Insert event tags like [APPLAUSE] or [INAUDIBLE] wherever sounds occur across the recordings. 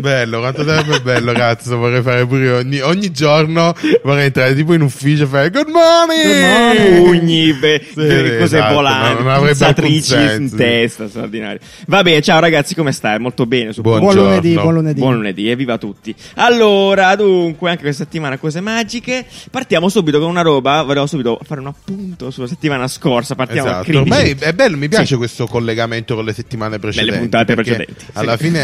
bello, quanto sarebbe bello, cazzo. Vorrei fare pure io. Ogni, ogni giorno vorrei entrare tipo in ufficio e fare Good morning! Pugni, be- Sì, be- cose esatto, volanti, non pizzatrici in testa, straordinario. Va bene, ciao ragazzi, come stai? Molto bene. suppongo. Buongiorno. Buon lunedì, buon lunedì. Buon lunedì, evviva tutti. Allora, dunque, anche questa settimana cose magiche. Partiamo subito con una roba. Volevo subito fare un appunto sulla settimana scorsa. Partiamo Esatto. 15. Ormai è bello, mi piace Sì. questo collegamento con le settimane precedenti. puntate perché precedenti, sì. Alla fine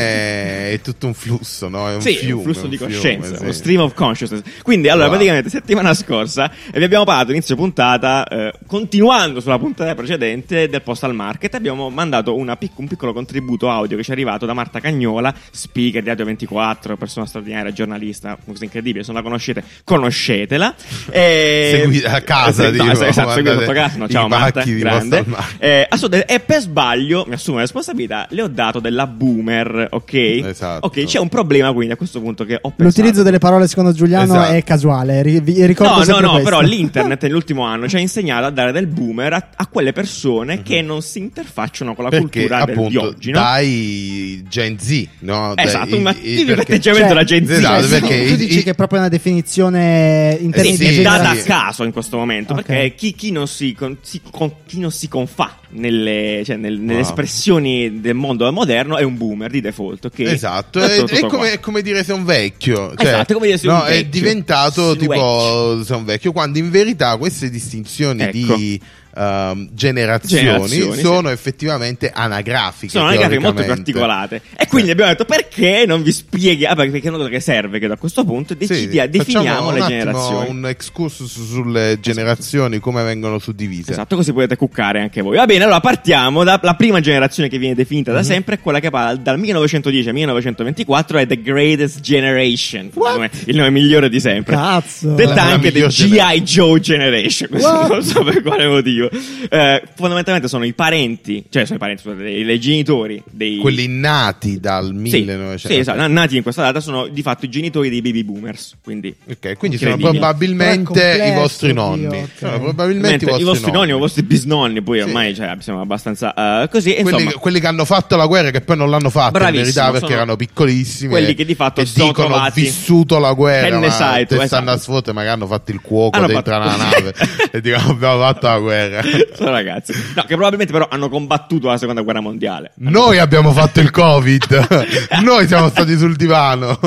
è tutto un flusso, no? È un Sì, fiume, un flusso un di fiume, coscienza, sì. uno stream of consciousness. Quindi, allora, Wow. praticamente, settimana scorsa eh, vi abbiamo parlato inizio puntata, eh, continuando sulla puntata precedente del Postal Market, abbiamo mandato una pic- un piccolo contributo audio che ci è arrivato da Marta Cagnola, speaker di Radio 24, persona straordinaria, giornalista, cosa incredibile. Se non la conoscete, conoscetela. [LAUGHS] E... Segui- a casa, Eh, tipo, esatto, esatto, seguite sotto casa. No, ciao Marta, di grande. Eh, e per sbaglio, mi assumo la responsabilità, le ho dato della boomer, ok? Esatto. Ok, c'è un problema quindi a questo punto che ho pensato. L'utilizzo delle parole secondo Giuliano Esatto. è casuale. ri- vi ricordo No, no, no, questo. però [LAUGHS] l'internet nell'ultimo anno ci ha insegnato a dare del boomer a, a quelle persone che non si interfacciano con la Mhm. Perché cultura del, di appunto oggi, no? dai Gen Z, no? Dai- Esatto, un i- i- attivo perché- atteggiamento Cioè, da Gen Z. esatto, Cioè, perché tu dici i- che è proprio una definizione in Eh sì, data a caso in questo momento Ok. perché chi, chi non si, con- si- con- chi non si confà nelle, cioè nel- nelle espressioni del mondo moderno è un boomer di default ok? Esatto, è, è come, è come dire sei un vecchio. Cioè, Esatto, è come dire sei no, un È vecchio. diventato Sei un tipo sei un vecchio, quando in verità queste distinzioni Ecco. di ehm, generazioni, Generazioni, sono effettivamente anagrafiche. sono anche molto teoricamente. particolate e quindi abbiamo detto perché non vi spieghi ah, perché è una cosa che serve che da questo punto Sì, decidia, facciamo definiamo un le generazioni Un excursus sulle generazioni, come vengono suddivise. Esatto, così potete cuccare anche voi. Va bene, allora partiamo da la prima generazione che viene definita Mhm. da sempre, è quella che va dal 1910 al 1924, è The Greatest Generation. Il nome, il nome migliore di sempre. Cazzo. Detta La anche The G.I. Joe Generation. [LAUGHS] Non so per quale motivo. Eh, fondamentalmente sono i parenti, cioè sono i parenti, scusate, i, i genitori dei. Quelli nati dal Sì, 1900. sì, esatto, nati in questa data sono di fatto i genitori dei baby boomers. Quindi Ok, quindi sono probabilmente complesso, i vostri nonni. Dio. Sono probabilmente i vostri, i vostri nonni o i vostri bisnonni, poi Sì. ormai cioè, siamo abbastanza eh, così. e quelli, Insomma, quelli che hanno fatto la guerra che poi non l'hanno fatta in verità perché sono erano piccolissimi quelli e- che di fatto e sono dicono trovati- vissuto la guerra Che ne ma sai tu, te stanno esatto. a sfotte magari hanno fatto il cuoco Hanno dentro fatto- una [LAUGHS] nave e dicono abbiamo fatto la guerra [LAUGHS] sono ragazzi. No, che probabilmente però hanno combattuto la seconda guerra mondiale. noi abbiamo fatto il covid [LAUGHS] noi siamo stati sul divano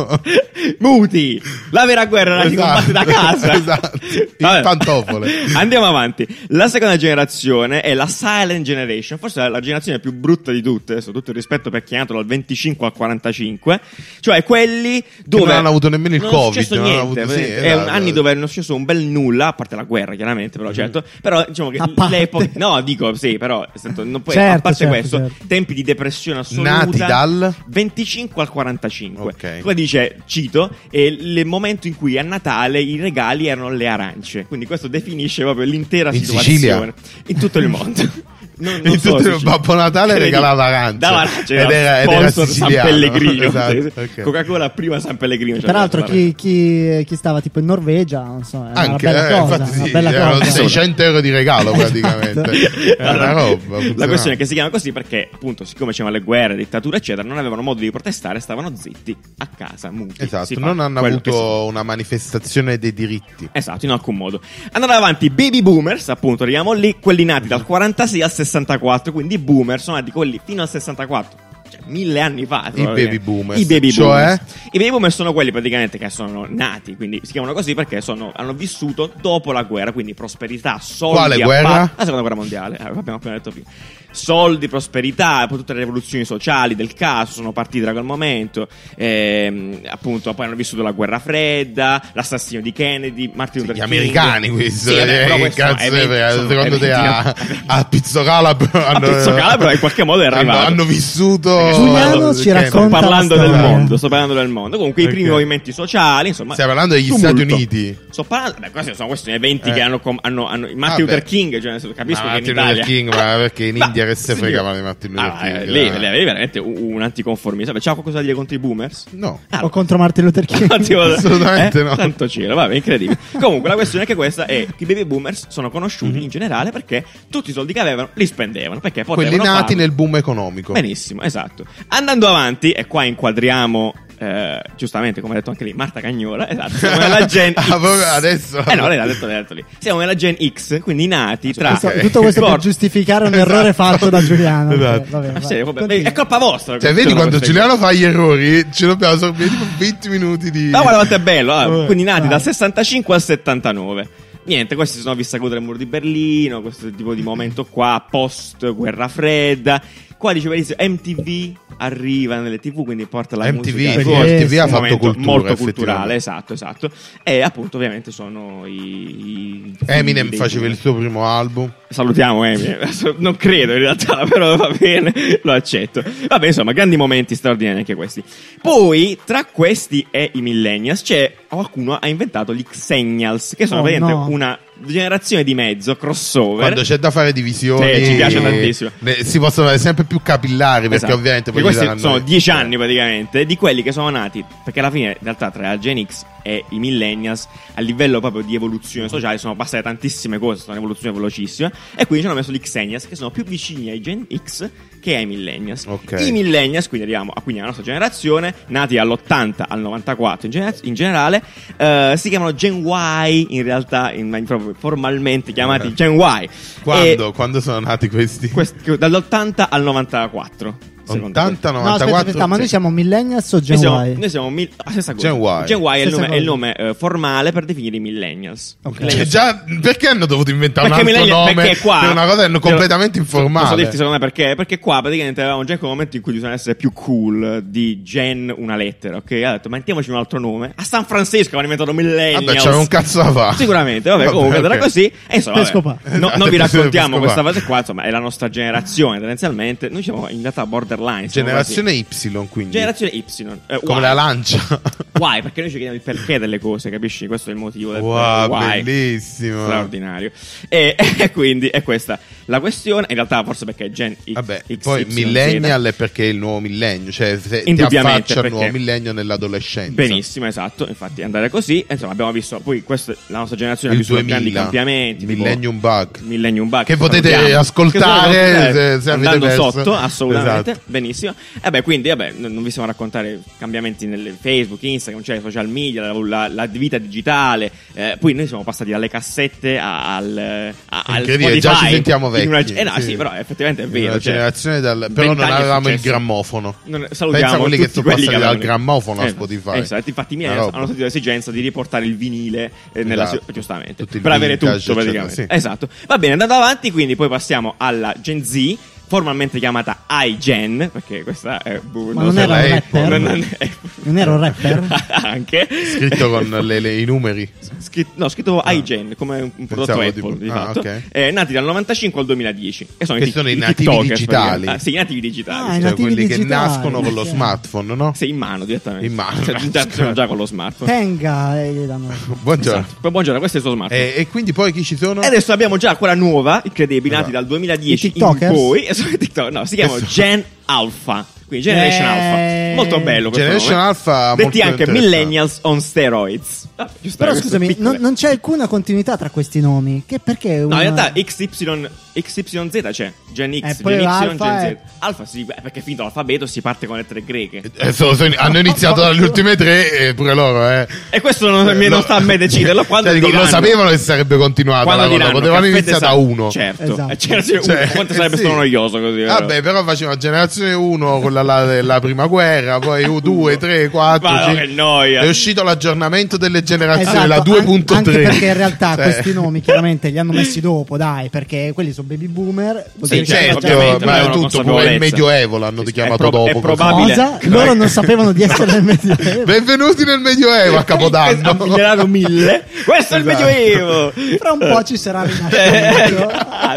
Muti! La vera guerra la si Esatto. combatte da casa. [LAUGHS] Esatto. In pantofole. Andiamo avanti. La seconda generazione è la Silent Generation, forse è la generazione più brutta di tutte, adesso tutto il rispetto per chi è nato dal 25 al 45, cioè quelli dove non hanno avuto nemmeno il non Covid, non hanno avuto- sì, è esatto. un- anni dove non è successo un bel nulla, a parte la guerra chiaramente, però certo, però diciamo che A. l'epoca no, dico sì, però stato- non puoi- a Certo, parte certo, questo, certo. tempi di depressione assoluta Nati dal? 25 al 45. Ok. Poi dice, cito, è il momento in cui a Natale i regali erano le arance. Quindi questo definisce proprio l'intera In situazione. Sicilia? In tutto il mondo. [LAUGHS] Non, non In solo tutto. Babbo Natale regalava arance. Dava arance, Ed era era- ed era San. Pellegrino. Esatto, Sì, sì. ok. Coca-Cola prima San Pellegrino. Tra l'altro, Cioè, chi, chi- chi stava tipo in Norvegia, non so, una Anche, bella eh, cosa. infatti una sì, bella erano cosa. 600 euro di regalo [LAUGHS] praticamente. Esatto. È una roba. La questione è che si chiama così perché, appunto, siccome c'erano le guerre, dittature, eccetera, non avevano modo di protestare, stavano zitti a casa, muti. Esatto, non hanno avuto una manifestazione dei diritti. Esatto, in alcun modo. Andando avanti, baby boomers, appunto, arriviamo lì, quelli nati dal 46 al 64, quindi i boomer sono nati quelli fino al 64. Cioè, mille anni fa. I baby boomers. I baby Cioè? boomers. I baby boomers sono quelli praticamente che sono nati, quindi si chiamano così perché sono- hanno vissuto dopo la guerra, quindi prosperità, soldi. Quale guerra? pa- La seconda guerra mondiale, eh, abbiamo appena detto prima. Soldi, prosperità, poi tutte le rivoluzioni sociali del caso sono partite da quel momento. ehm, appunto, poi hanno vissuto la guerra fredda, l'assassinio di Kennedy, Martin Gli Luther King. americani questi, Sì, vabbè, eh, questo cazzo eventi- perché sono secondo te a, a Pizzo Calabro hanno, Pizzo Calabro in qualche modo è hanno, arrivato. hanno vissuto Giuliano ci racconta- Sto parlando la del mondo, sto parlando del mondo. Comunque i primi movimenti sociali, insomma. Stai parlando degli tumulto. Stati Uniti? Sto parlando, beh, questi sono questi eventi Eh. che hanno, com- hanno, hanno Martin Vabbè. Luther King, cioè, capisco Ma che in Martin Luther Italia King, ma perché in [LAUGHS] Ma- Che se fregavano di Martin Luther Ah, King? eh, lei, dai. lei è veramente un, un anticonformista. C'ha qualcosa da dire contro i boomers? No. Ah, O contro Martin Luther King. Assolutamente eh? no. Tanto cielo, vabbè, incredibile. Comunque, la questione è che questa è che i baby boomers sono conosciuti in generale perché tutti i soldi che avevano li spendevano. Perché Quelli potevano nati farlo. nel boom economico. Benissimo. Esatto. Andando avanti, e qua inquadriamo. Eh, giustamente, come ha detto anche lì, Marta Cagnola. Esatto, [LAUGHS] siamo nella Gen X. Ah, proprio adesso? Eh no, lei l'ha detto, l'ha detto lì. Siamo nella Gen X, quindi nati tra. Questo- tutto questo per giustificare un Esatto. errore fatto da Giuliano. Esatto. Vabbè, Ah, vai. sì, vabbè, è colpa vostra. Cioè, vedi quando Giuliano fa gli errori, ce lo dobbiamo sorbire tipo 20 minuti di. Ma guarda quanto è bello, ah, Vabbè. quindi nati Vai. dal 65 al 79. Niente, questi si sono visti a godere il muro di Berlino, questo tipo di momento qua, post guerra fredda. Qua dice benissimo, MTV arriva nelle TV, quindi porta la MTV, musica. sì. MTV ha Un fatto cultura. molto culturale, esatto, esatto. E appunto, ovviamente, sono i. i Eminem faceva il suo primo album. Salutiamo Eminem, non credo in realtà, [LAUGHS] però va bene, lo accetto. Vabbè, insomma, grandi momenti straordinari anche questi. Poi, tra questi e i millennials, c'è qualcuno ha inventato gli Xennials, che sono Oh, praticamente no. una generazione di mezzo, crossover. Quando c'è da fare divisioni, Sì, ci piace tantissimo. le- si possono fare sempre più capillari perché Esatto. ovviamente poi questi sono dieci anni praticamente di quelli che sono nati perché alla fine in realtà tra la Gen X e i millennials a livello proprio di evoluzione sociale sono passate tantissime cose sono un'evoluzione velocissima e quindi ci hanno messo gli Xennials che sono più vicini ai Gen X che ai millennials Ok. i millennials quindi arriviamo a, quindi alla nostra generazione nati dall'80 al 94 in, genera- in generale eh, si chiamano Gen Y in realtà in, in- proprio formalmente chiamati Eh. Gen Y Quando? Quando sono nati questi? E quest- dall'80 al 94 secondo 80, No, 94. aspetta, aspetta, ma noi siamo millennials o Gen Noi siamo, Y? noi siamo mil- la stessa cosa. Gen Y. Gen Y è il nome, è il nome, eh, formale per definire i millennials. Ok. Cioè, già, perché hanno dovuto inventare perché un altro nome perché qua per una cosa completamente Posso informale? dirti secondo me perché? Perché qua praticamente avevamo già in quel momento in cui bisogna essere più cool di Gen una lettera, ok? Ha detto mettiamoci un altro nome. A San Francisco hanno inventato millennials. Vabbè, c'era un cazzo da fare. Sicuramente, vabbè, Vabbè, comunque era ok. così. E insomma, vabbè, no- non vi [LAUGHS] raccontiamo questa fase qua, insomma, è la nostra generazione tendenzialmente. Noi siamo in realtà borderline. Siamo Generazione quasi- Y, quindi. Generazione Y. eh, Come la lancia. Why? Perché noi ci chiediamo il perché delle cose, capisci? Questo è il motivo del wow, why. bellissimo. Straordinario. E, [LAUGHS] e quindi è questa la questione. In realtà, forse perché Gen X. Vabbè, X, poi Y, Z. millennial è perché è il nuovo millennio, cioè se ti affaccia perché- nuovo millennio nell'adolescenza. Benissimo, esatto. Infatti, andare così. Insomma, abbiamo visto. Poi, questa, la nostra generazione ha Il vissuto 2000, grandi cambiamenti. tipo Millennium Bug. Millennium Bug Che potete salutiamo. ascoltare Che se- se avete perso. sotto, assolutamente. Esatto. Benissimo. E beh, quindi, vabbè, non vi stiamo a raccontare cambiamenti nelle Facebook, Instagram, cioè social media, la, la- vita digitale. Eh, poi noi siamo passati dalle cassette a- al, a- al Spotify. già ci sentiamo In una- vecchi, eh no, sì. sì. però effettivamente è vero. La cioè, generazione dal... Però non avevamo il grammofono. Non- salutiamo Pensa a quelli che sono passati dal avevano- grammofono a Eh, Spotify. Esatto, infatti i miei Una hanno sentito l'esigenza di riportare il vinile eh, nella Esatto. giustamente Tutto il per avere tutto praticamente. sì. Esatto. Va bene, andando avanti, quindi poi passiamo alla Gen Z, formalmente chiamata iGen, perché questa è boh, Ma non so, era un rapper? non- non è- Non era un rapper? [LAUGHS] anche Scritto con le- le- i numeri. Scritto, no, scritto iGen come un, un prodotto Pensavo Apple tipo- di ah, fatto. ok. Eh, nati dal 95 al 2010 e sono Che i, sono i i nativi TikTokers, digitali. Ah, sì, i nativi digitali. Ah, Cioè nativi quelli che digitali, nascono con lo smartphone, no? Sì, in mano direttamente. In mano. [LAUGHS] Cioè, già, già- già con lo smartphone. Tenga e danno. [LAUGHS] Buongiorno. Esatto. Buongiorno, questo è il suo smartphone. E, e quindi poi chi ci sono? E adesso abbiamo già quella nuova, incredibile, nati dal 2010 I in poi. I TikTok- no, si Esatto. Gen Alpha. Quindi Generation Eh. Alpha. Molto bello questo Generation nome. Alpha Detti anche. Millennials on steroids. Ah, giusto, Però scusami, non, non c'è alcuna continuità tra questi nomi. Che perché No, una... in realtà XY, XYZ c'è. Gen X, Eh, Gen Y, Gen è- Z. Alfa sì, beh, perché finito l'alfabeto si parte con lettere greche. Eh, sono- sono- hanno iniziato dalle ultime tre e pure loro, eh. E questo non, Eh, non lo- sta a me deciderlo. Quando Cioè, dico, lo diranno- sapevano che sarebbe continuata quando la cosa, diranno potevano iniziare da uno. Certo. Esatto. Eh, generazione Cioè, uno, quanto sarebbe sì. stato noioso così. Vabbè, però faceva generazione 1 con la, la- la prima guerra, poi 2, 3, 4. Ma no, che noia. È uscito l'aggiornamento delle generazioni, Esatto, la an- 2.3. Anche perché in realtà Cioè, questi nomi chiaramente li hanno messi dopo, dai, perché quelli sono baby boomer. Sì, certo, ma è tutto pure il. Medioevo l'hanno chiamato dopo. è probabile. Cosa? Loro non sapevano di essere nel medioevo. [LAUGHS] Benvenuti nel Medioevo a Capodanno. Ha migliorato mille. Questo è il Esatto. Medioevo. Fra un po' ci sarà Eh,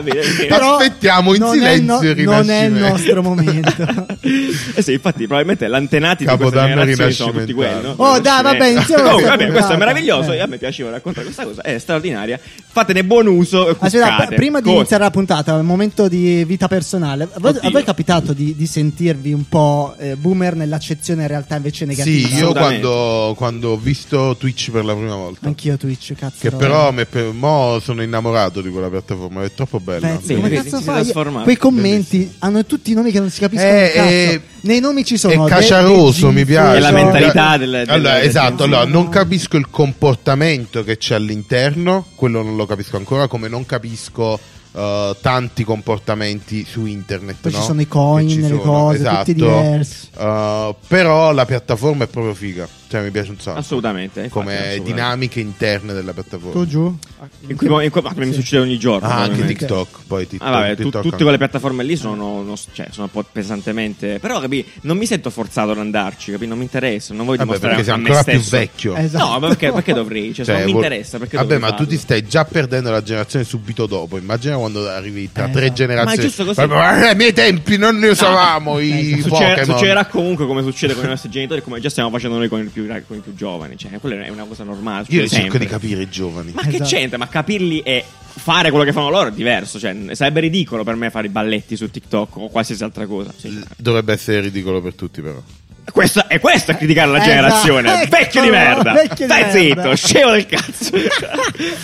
rinascimento. Però Aspettiamo in il silenzio il Non è il nostro momento. Eh sì, infatti, probabilmente l'antenati di questa Capodanno generazione sono tutti quelli. no? Oh, dai, vabbè, iniziamo Oh, questa vabbè, questo è puntata. meraviglioso. Eh. A me piaceva raccontare questa cosa. È straordinaria. Fatene buon uso. e Aspetta, cuccate. pr- prima di iniziare la puntata, un momento di vita personale. A voi, Oddio. a voi è capitato di, di sentirvi un po' eh, boomer nell'accezione in realtà invece negativa? Sì, io quando, quando ho visto Twitch per la prima volta. Anch'io Twitch, cazzo. Che però è per- mo sono innamorato di quella piattaforma, è troppo bella. Pezzi, Sì, come cazzo fai? Quei commenti hanno tutti i nomi che non si capiscono Eh, eh, Nei nomi ci sono è caciaroso, mi piace. E la cioè- mentalità del- del- allora, del- esatto, allora, non capisco il comportamento che c'è all'interno, quello non lo capisco ancora, come non capisco eh, tanti comportamenti su internet. Poi no? ci sono i coin, le sono, cose, esatto. tutti diversi. Eh, però la piattaforma è proprio figa, cioè mi piace un sacco. Assolutamente. infatti, Come assolutamente. dinamiche interne della piattaforma. Tu giù? In cui, in cui- ma mi succede ogni giorno. Ah, anche. TikTok, poi TikTok. Ah, vabbè, tu- TikTok tutte anche. quelle piattaforme lì sono, non s- cioè, sono un po' pesantemente. Però, capi, non mi sento forzato ad andarci, capi? Non mi interessa. Non voglio Vabbè, dimostrare perché sei a me ancora più stesso. vecchio. Esatto. No, ma perché, perché dovrei? Cioè, Cioè, non mi vuol- interessa, perché Vabbè, ma tu ti farlo? stai già perdendo la generazione subito dopo. Immagina quando arrivi tra Eh, tre esatto. generazioni. Ma è giusto così. "Eh, ai miei tempi non ne usavamo i Eh, Succederà, Pokémon. succederà comunque come succede con i nostri genitori, come già stiamo facendo noi con i più, con i più giovani. Cioè, quella è una cosa normale. Io cerco sempre. di capire i giovani. Ma che Esatto. c'entra? Ma capirli e fare quello che fanno loro è diverso. Cioè, sarebbe ridicolo per me fare i balletti su TikTok o qualsiasi altra cosa. Sì. Dovrebbe essere ridicolo per tutti, però. Questo, è questo a criticare la Esatto. generazione. Eccolo, Vecchio di merda. vecchio di Stai merda. zitto, scemo del cazzo.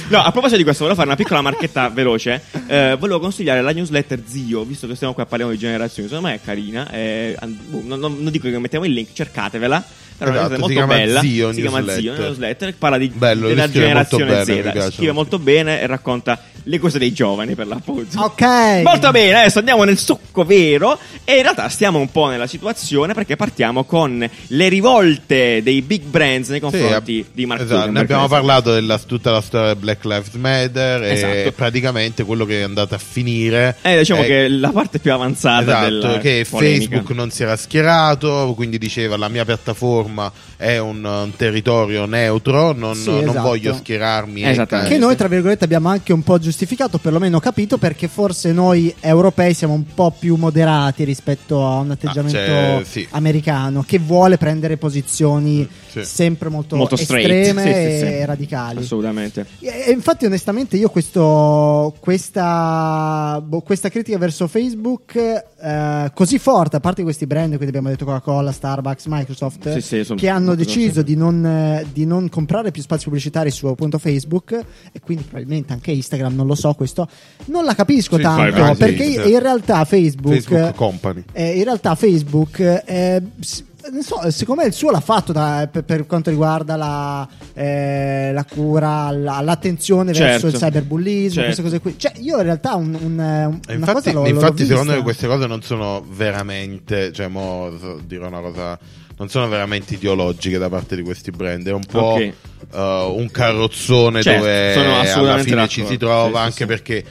no, a proposito di questo, volevo fare una piccola marchetta veloce. Eh, volevo consigliare la newsletter Zio, visto che stiamo qua parliamo di generazioni. Secondo me è carina. eh, boh, non, non- non dico che mettiamo il link, cercatevela. È una Esatto, molto bella. Zio si chiama Zio, newsletter. parla di, Bello, della generazione bene, mi Z. piace. Scrive molto bene e racconta le cose dei giovani per l'appunto. Ok. Molto bene, adesso andiamo nel succo vero e in realtà stiamo un po' nella situazione perché partiamo con le rivolte dei big brands nei confronti Sì, di Mark esatto, ne Zuckerberg. abbiamo parlato della tutta la storia Black Lives Matter e Esatto. praticamente quello che è andato a finire Eh, diciamo è- che è la parte più avanzata Esatto, della che polemica. Facebook non si era schierato, quindi diceva la mia piattaforma insomma è un, un territorio neutro, non, Sì, non esatto. voglio schierarmi. Esattamente. Che noi, tra virgolette, abbiamo anche un po' giustificato, perlomeno capito, perché forse noi europei siamo un po' più moderati rispetto a un atteggiamento cioè, sì. americano che vuole prendere posizioni Sì. sempre molto, Molto estreme Sì, sì, sì. e radicali. Assolutamente. E, e infatti, onestamente, io questo, questa, boh, questa critica verso Facebook eh, così forte, a parte questi brand, quindi abbiamo detto Coca-Cola, Starbucks, Microsoft, Sì, sì, sono che hanno molto deciso di non, eh, di non comprare più spazi pubblicitari su appunto Facebook e quindi probabilmente anche Instagram, non lo so, questo non la capisco Sì, tanto infatti, perché sì. in realtà Facebook, Facebook Company. eh, in realtà Facebook eh, so, secondo me il suo l'ha fatto da- per, per quanto riguarda la, eh, la cura, la- l'attenzione verso Certo. il cyberbullismo, Certo. queste cose qui. Cioè, io in realtà un, un- una infatti, cosa l'ho, l'ho infatti secondo vista. me queste cose non sono veramente, cioè, mo, dirò una cosa, non sono veramente ideologiche da parte di questi brand, è un po' Ok. eh, un carrozzone Certo, dove alla fine ci si d'accordo. trova, sì, anche sì. perché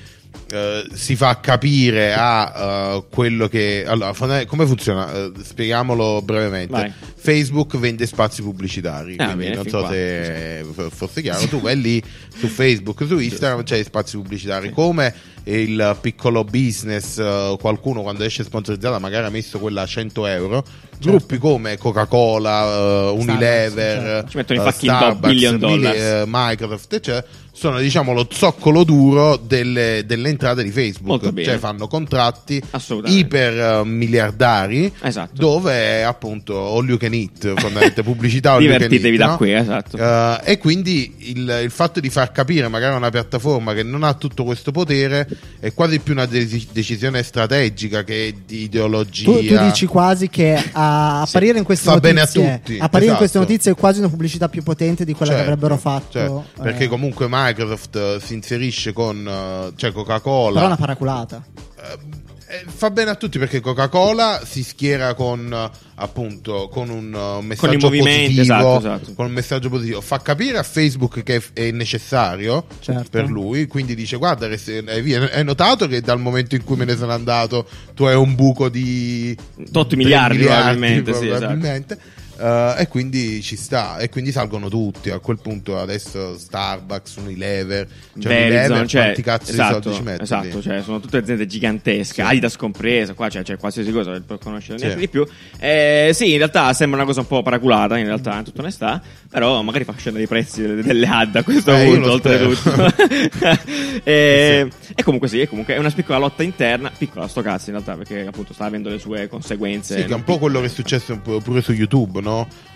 eh, si fa capire a eh, quello che allora come funziona? Eh, spieghiamolo brevemente. Vai. Facebook vende spazi pubblicitari Ah, quindi bene, non so qua. se fosse chiaro. Tu vai lì su Facebook su Instagram c'è spazi pubblicitari come il piccolo business eh, qualcuno quando esce sponsorizzata magari ha messo quella a 100 euro gruppi come Coca-Cola eh, Unilever certo. Ci mettono fucking Starbucks, Mili- eh, Microsoft eccetera sono diciamo lo zoccolo duro delle, delle entrate di Facebook Molto bene. cioè fanno contratti Assolutamente. iper eh, miliardari Esatto. dove è appunto all you can eat fondamentalmente pubblicità all you can Divertitevi eat, da no? qui, esatto. Eh, e quindi il, il fatto di far capire magari a una piattaforma che non ha tutto questo potere è quasi più una de- decisione strategica che di ideologia. Tu, tu dici quasi che a apparire in queste Fa bene a notizie, tutti, apparire in queste esatto. notizie è quasi una pubblicità più potente di quella Certo, che avrebbero fatto. certo, eh, perché comunque Microsoft eh, si inserisce con eh, cioè Coca-Cola. però è una paraculata. Eh, fa bene a tutti perché Coca-Cola si schiera con appunto con un messaggio movimenti, positivo, esatto, esatto. con un messaggio positivo. Fa capire a Facebook che è- necessario Certo. per lui, quindi dice guarda che se- hai notato che dal momento in cui me ne sono andato tu hai un buco di Tot 3 miliardi, probabilmente, sì, esatto. Eh, e quindi ci sta e quindi salgono tutti a quel punto adesso Starbucks Unilever cioè Verizon, Unilever cioè, quanti cazzo esatto, di soldi ci mettono esatto, cioè, sono tutte aziende gigantesche, Sì. Adidas compresa, qua c'è, c'è qualsiasi cosa per conoscere Sì. di più. Eh, sì, in realtà sembra una cosa un po' paraculata, in realtà, in tutta onestà, però magari fa scendere i prezzi delle, delle ad a questo Eh, punto, oltretutto. [LAUGHS] [LAUGHS] e, e comunque sì, e comunque è una piccola lotta interna, piccola sto cazzo in realtà, perché appunto sta avendo le sue conseguenze. Sì, che è un po' quello che è successo pure su YouTube, no?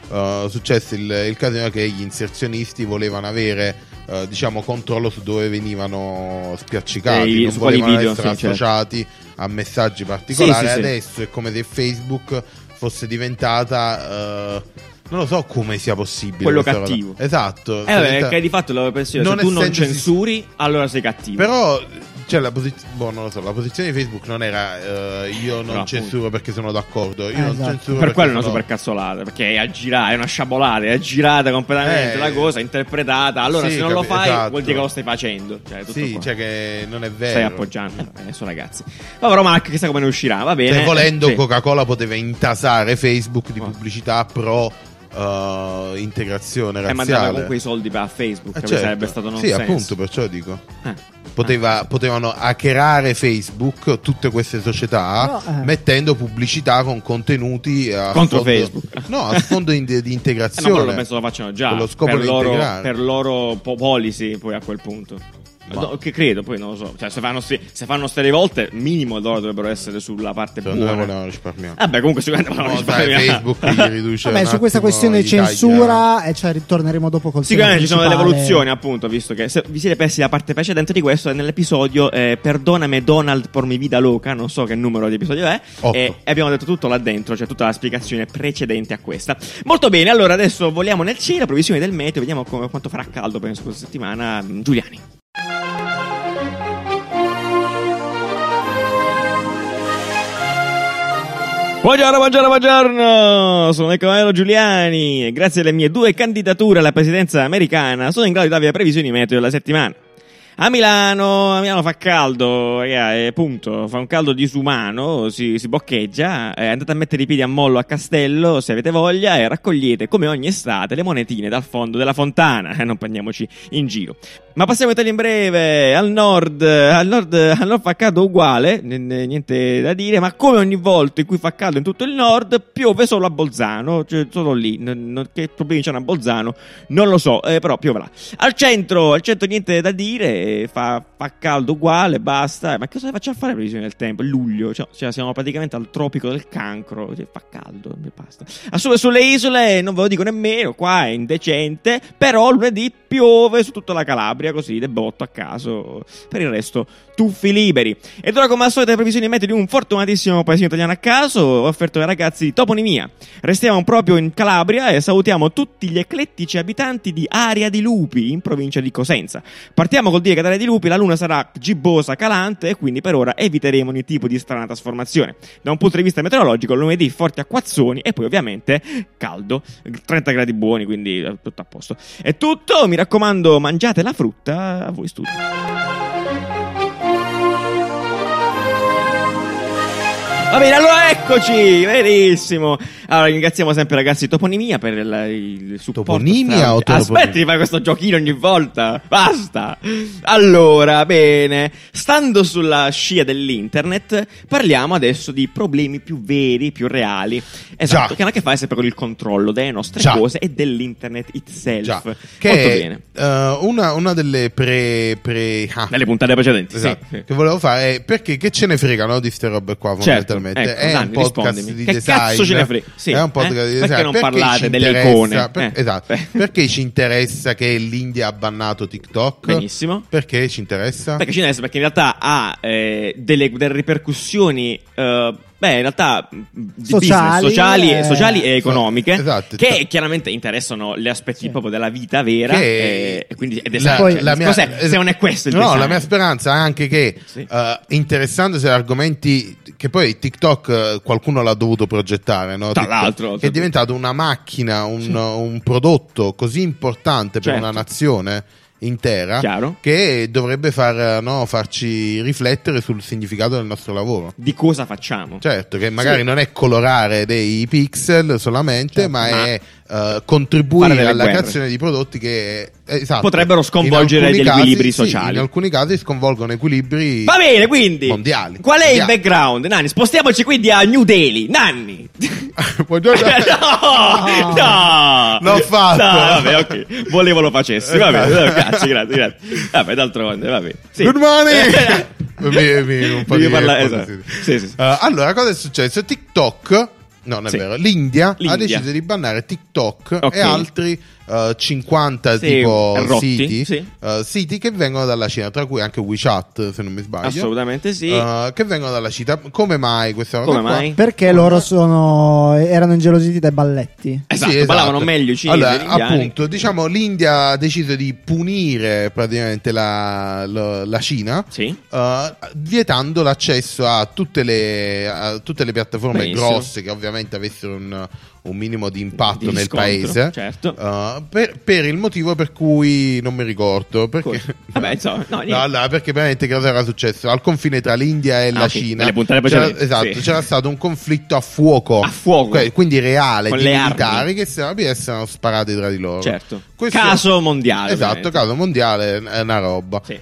Uh, successe il, il caso che gli inserzionisti volevano avere, uh, diciamo, controllo su dove venivano spiaccicati, Eh, non volevano video, essere sì, certo. associati a messaggi particolari. Sì, sì. Adesso è come se Facebook fosse diventata. eh, non lo so come sia possibile. Quello questa cosa. cattivo. Esatto. Eh, vabbè, diventa- perché di fatto la pensione, se tu non censuri, allora sei cattivo. Però, cioè, la, posiz- boh, non lo so, la posizione di Facebook non era eh, io non No, censuro perché sono d'accordo. Io Eh, non esatto. censuro per quello è una sono- super cazzolata, perché è aggirata, è una sciabolata, è aggirata completamente Eh, la cosa, interpretata. Allora, sì, se non lo capi- fai, esatto. vuol dire che lo stai facendo. Cioè, tutto Sì, qua. cioè che non è vero. Stai appoggiando. Eh, adesso, ragazzi. Povero Mark, chissà come ne uscirà. Va bene. Cioè, volendo, Sì. Coca-Cola poteva intasare Facebook di pubblicità pro eh, integrazione Eh, razziale. andava comunque i soldi per Facebook. Eh, che certo. sarebbe stato non Sì, senso. appunto, perciò dico. Eh. Poteva- Potevano hackerare Facebook, tutte queste società, No, eh. mettendo pubblicità con contenuti a Contro sfondo- Facebook. No, a sfondo in- di Eh, ma integrazione. quello penso lo facciano già Con lo scopo per, di loro, integrare. per loro po- policy poi a quel punto Ma- No, che credo poi non lo so cioè, se fanno ste, se fanno ste rivolte minimo loro dovrebbero essere sulla parte Secondo me buona volevano risparmiare. vabbè comunque sicuramente volevano No, dai, risparmiare. Facebook riduce [LAUGHS] Vabbè, su questa questione di censura, e cioè ritorneremo dopo col Sicuramente ci sono delle evoluzioni, appunto, visto che se vi siete persi la parte precedente di questo, nell'episodio eh, Perdoname Donald por mi vida loca, non so che numero di episodio è, Otto. e abbiamo detto tutto là dentro, cioè tutta la spiegazione precedente a questa. Molto bene, allora adesso voliamo nel cielo, previsioni del meteo, vediamo come- quanto farà caldo penso questa settimana. Mm, Giuliani. Buongiorno, buongiorno, buongiorno! Sono Niccolò Giuliani e grazie alle mie due candidature alla presidenza americana sono in grado di darvi le previsioni meteo della settimana. A Milano, a Milano fa caldo, raga, e punto, fa un caldo disumano, si, si boccheggia, eh, andate a mettere i piedi a mollo a Castello se avete voglia e raccogliete come ogni estate le monetine dal fondo della fontana, eh, non prendiamoci in giro. Ma passiamo a Italia in breve, al nord, al nord, al nord fa caldo uguale, n- niente da dire, ma come ogni volta in cui fa caldo in tutto il nord, piove solo a Bolzano, cioè solo lì, n- n- che problemi c'hanno a Bolzano, non lo so, eh, però piove là. Al centro, al centro niente da dire, fa, fa caldo uguale, basta, ma cosa facciamo a fare previsione del tempo? Luglio, cioè, cioè, siamo praticamente al tropico del cancro, cioè, fa caldo, basta. A su- sulle isole non ve lo dico nemmeno, qua è indecente, però lunedì piove su tutta la Calabria, così, de botto a caso. Per il resto, tuffi liberi. Ed ora, come al solito, le previsioni meteo di un fortunatissimo paesino italiano a caso, offerto ai ragazzi di toponimia. Restiamo proprio in Calabria e salutiamo tutti gli eclettici abitanti di Aria di Lupi, in provincia di Cosenza. Partiamo col dire che ad Aria di Lupi la luna sarà gibbosa, calante e quindi per ora eviteremo ogni tipo di strana trasformazione. Da un punto di vista meteorologico, lunedì forti acquazzoni e poi ovviamente caldo, 30 gradi buoni, quindi eh, tutto a posto. È tutto, mi raccomando, mangiate la frutta a voi studio. Va bene, allora eccoci, benissimo. Allora, ringraziamo sempre ragazzi Toponimia per il, il supporto. Toponimia o toponimia? Aspetti di fare questo giochino ogni volta. Basta. Allora, bene, stando sulla scia dell'internet, parliamo adesso di problemi più veri, più reali. Esatto, Già. che hanno a che fare sempre con il controllo delle nostre Già. cose e dell'internet itself. Già, Molto che è bene. eh, una, una delle pre... pre ah, Nelle puntate precedenti, esatto, sì. che volevo fare è perché che ce ne fregano di ste robe qua Certo, fondamentalmente ecco, è Nanni, un podcast di Che design ne frega? Sì, è un podcast eh? di Perché design non ci parlate delle icone? per- Eh. esatto Beh. [LAUGHS] perché ci interessa che l'India ha bannato TikTok Benissimo. perché ci interessa Perché ci interessa? Perché in realtà ha eh, delle, delle ripercussioni. Eh, beh, in realtà di Sociali, business, sociali, eh, sociali e economiche. esatto. Che chiaramente interessano gli aspetti Sì. proprio della vita vera. Che- eh, e quindi, ed La- esatto. Cioè, la mia- cos'è? es- se non è questo il no, design. la mia speranza è anche che Sì. eh, interessandosi ad argomenti che poi TikTok eh, qualcuno l'ha dovuto progettare, no? Tra TikTok, l'altro, che è diventato una macchina, un, un prodotto così importante per Certo. una nazione intera Chiaro. che dovrebbe far, no, farci riflettere sul significato del nostro lavoro. Di cosa facciamo? Certo, che magari Sì. non è colorare dei pixel solamente, Certo, ma, ma è fare contribuire alla guerre. creazione di prodotti che esatto, Potrebbero sconvolgere degli casi- equilibri sì, sociali. in alcuni casi sconvolgono equilibri Va bene, quindi. mondiali. Qual è il Mondiali. background? Nanni, spostiamoci quindi a New Delhi. Nanni. [LAUGHS] Buongiorno. [LAUGHS] no, no, L'ho fatto. No, vabbè, ok. Volevo lo facessi. Va bene, no, [LAUGHS] grazie, grazie, grazie. Vabbè, d'altronde, va bene. Sì. Good morning! Mi- mi- un po' di- po' esatto. Sì, sì, sì. Eh, allora, cosa è successo? TikTok, no, non è Sì. vero, l'India, ha L'India. deciso di bannare TikTok Ok. e altri eh, 50 Sì, tipo rotti, siti, sì. eh, siti che vengono dalla Cina, tra cui anche WeChat, se non mi sbaglio. Assolutamente sì. eh, che vengono dalla Cina. Come mai questa cosa? Come qua? mai? Perché loro sono, erano ingelositi dai balletti. Esatto, Sì, ballavano meglio i cinesi Allora, appunto, diciamo, l'India ha deciso di punire praticamente la, la- la Cina. Sì. eh, vietando l'accesso a tutte le, a tutte le piattaforme Benissimo. grosse che ovviamente avessero un, un minimo di impatto Di nel paese certo. eh, per, per il motivo per cui non mi ricordo perché, Come? Vabbè, insomma, no. [LAUGHS] No, allora, perché veramente cosa era successo? Al confine tra l'India e Ah, la ok, Cina c'era, esatto, sì. c'era stato un conflitto a fuoco, A fuoco. Quindi reale, Con di le militari armi. che si erano sparati tra di loro. Certo. Questo- Caso mondiale. Esatto, ovviamente. caso mondiale è una roba. Sì.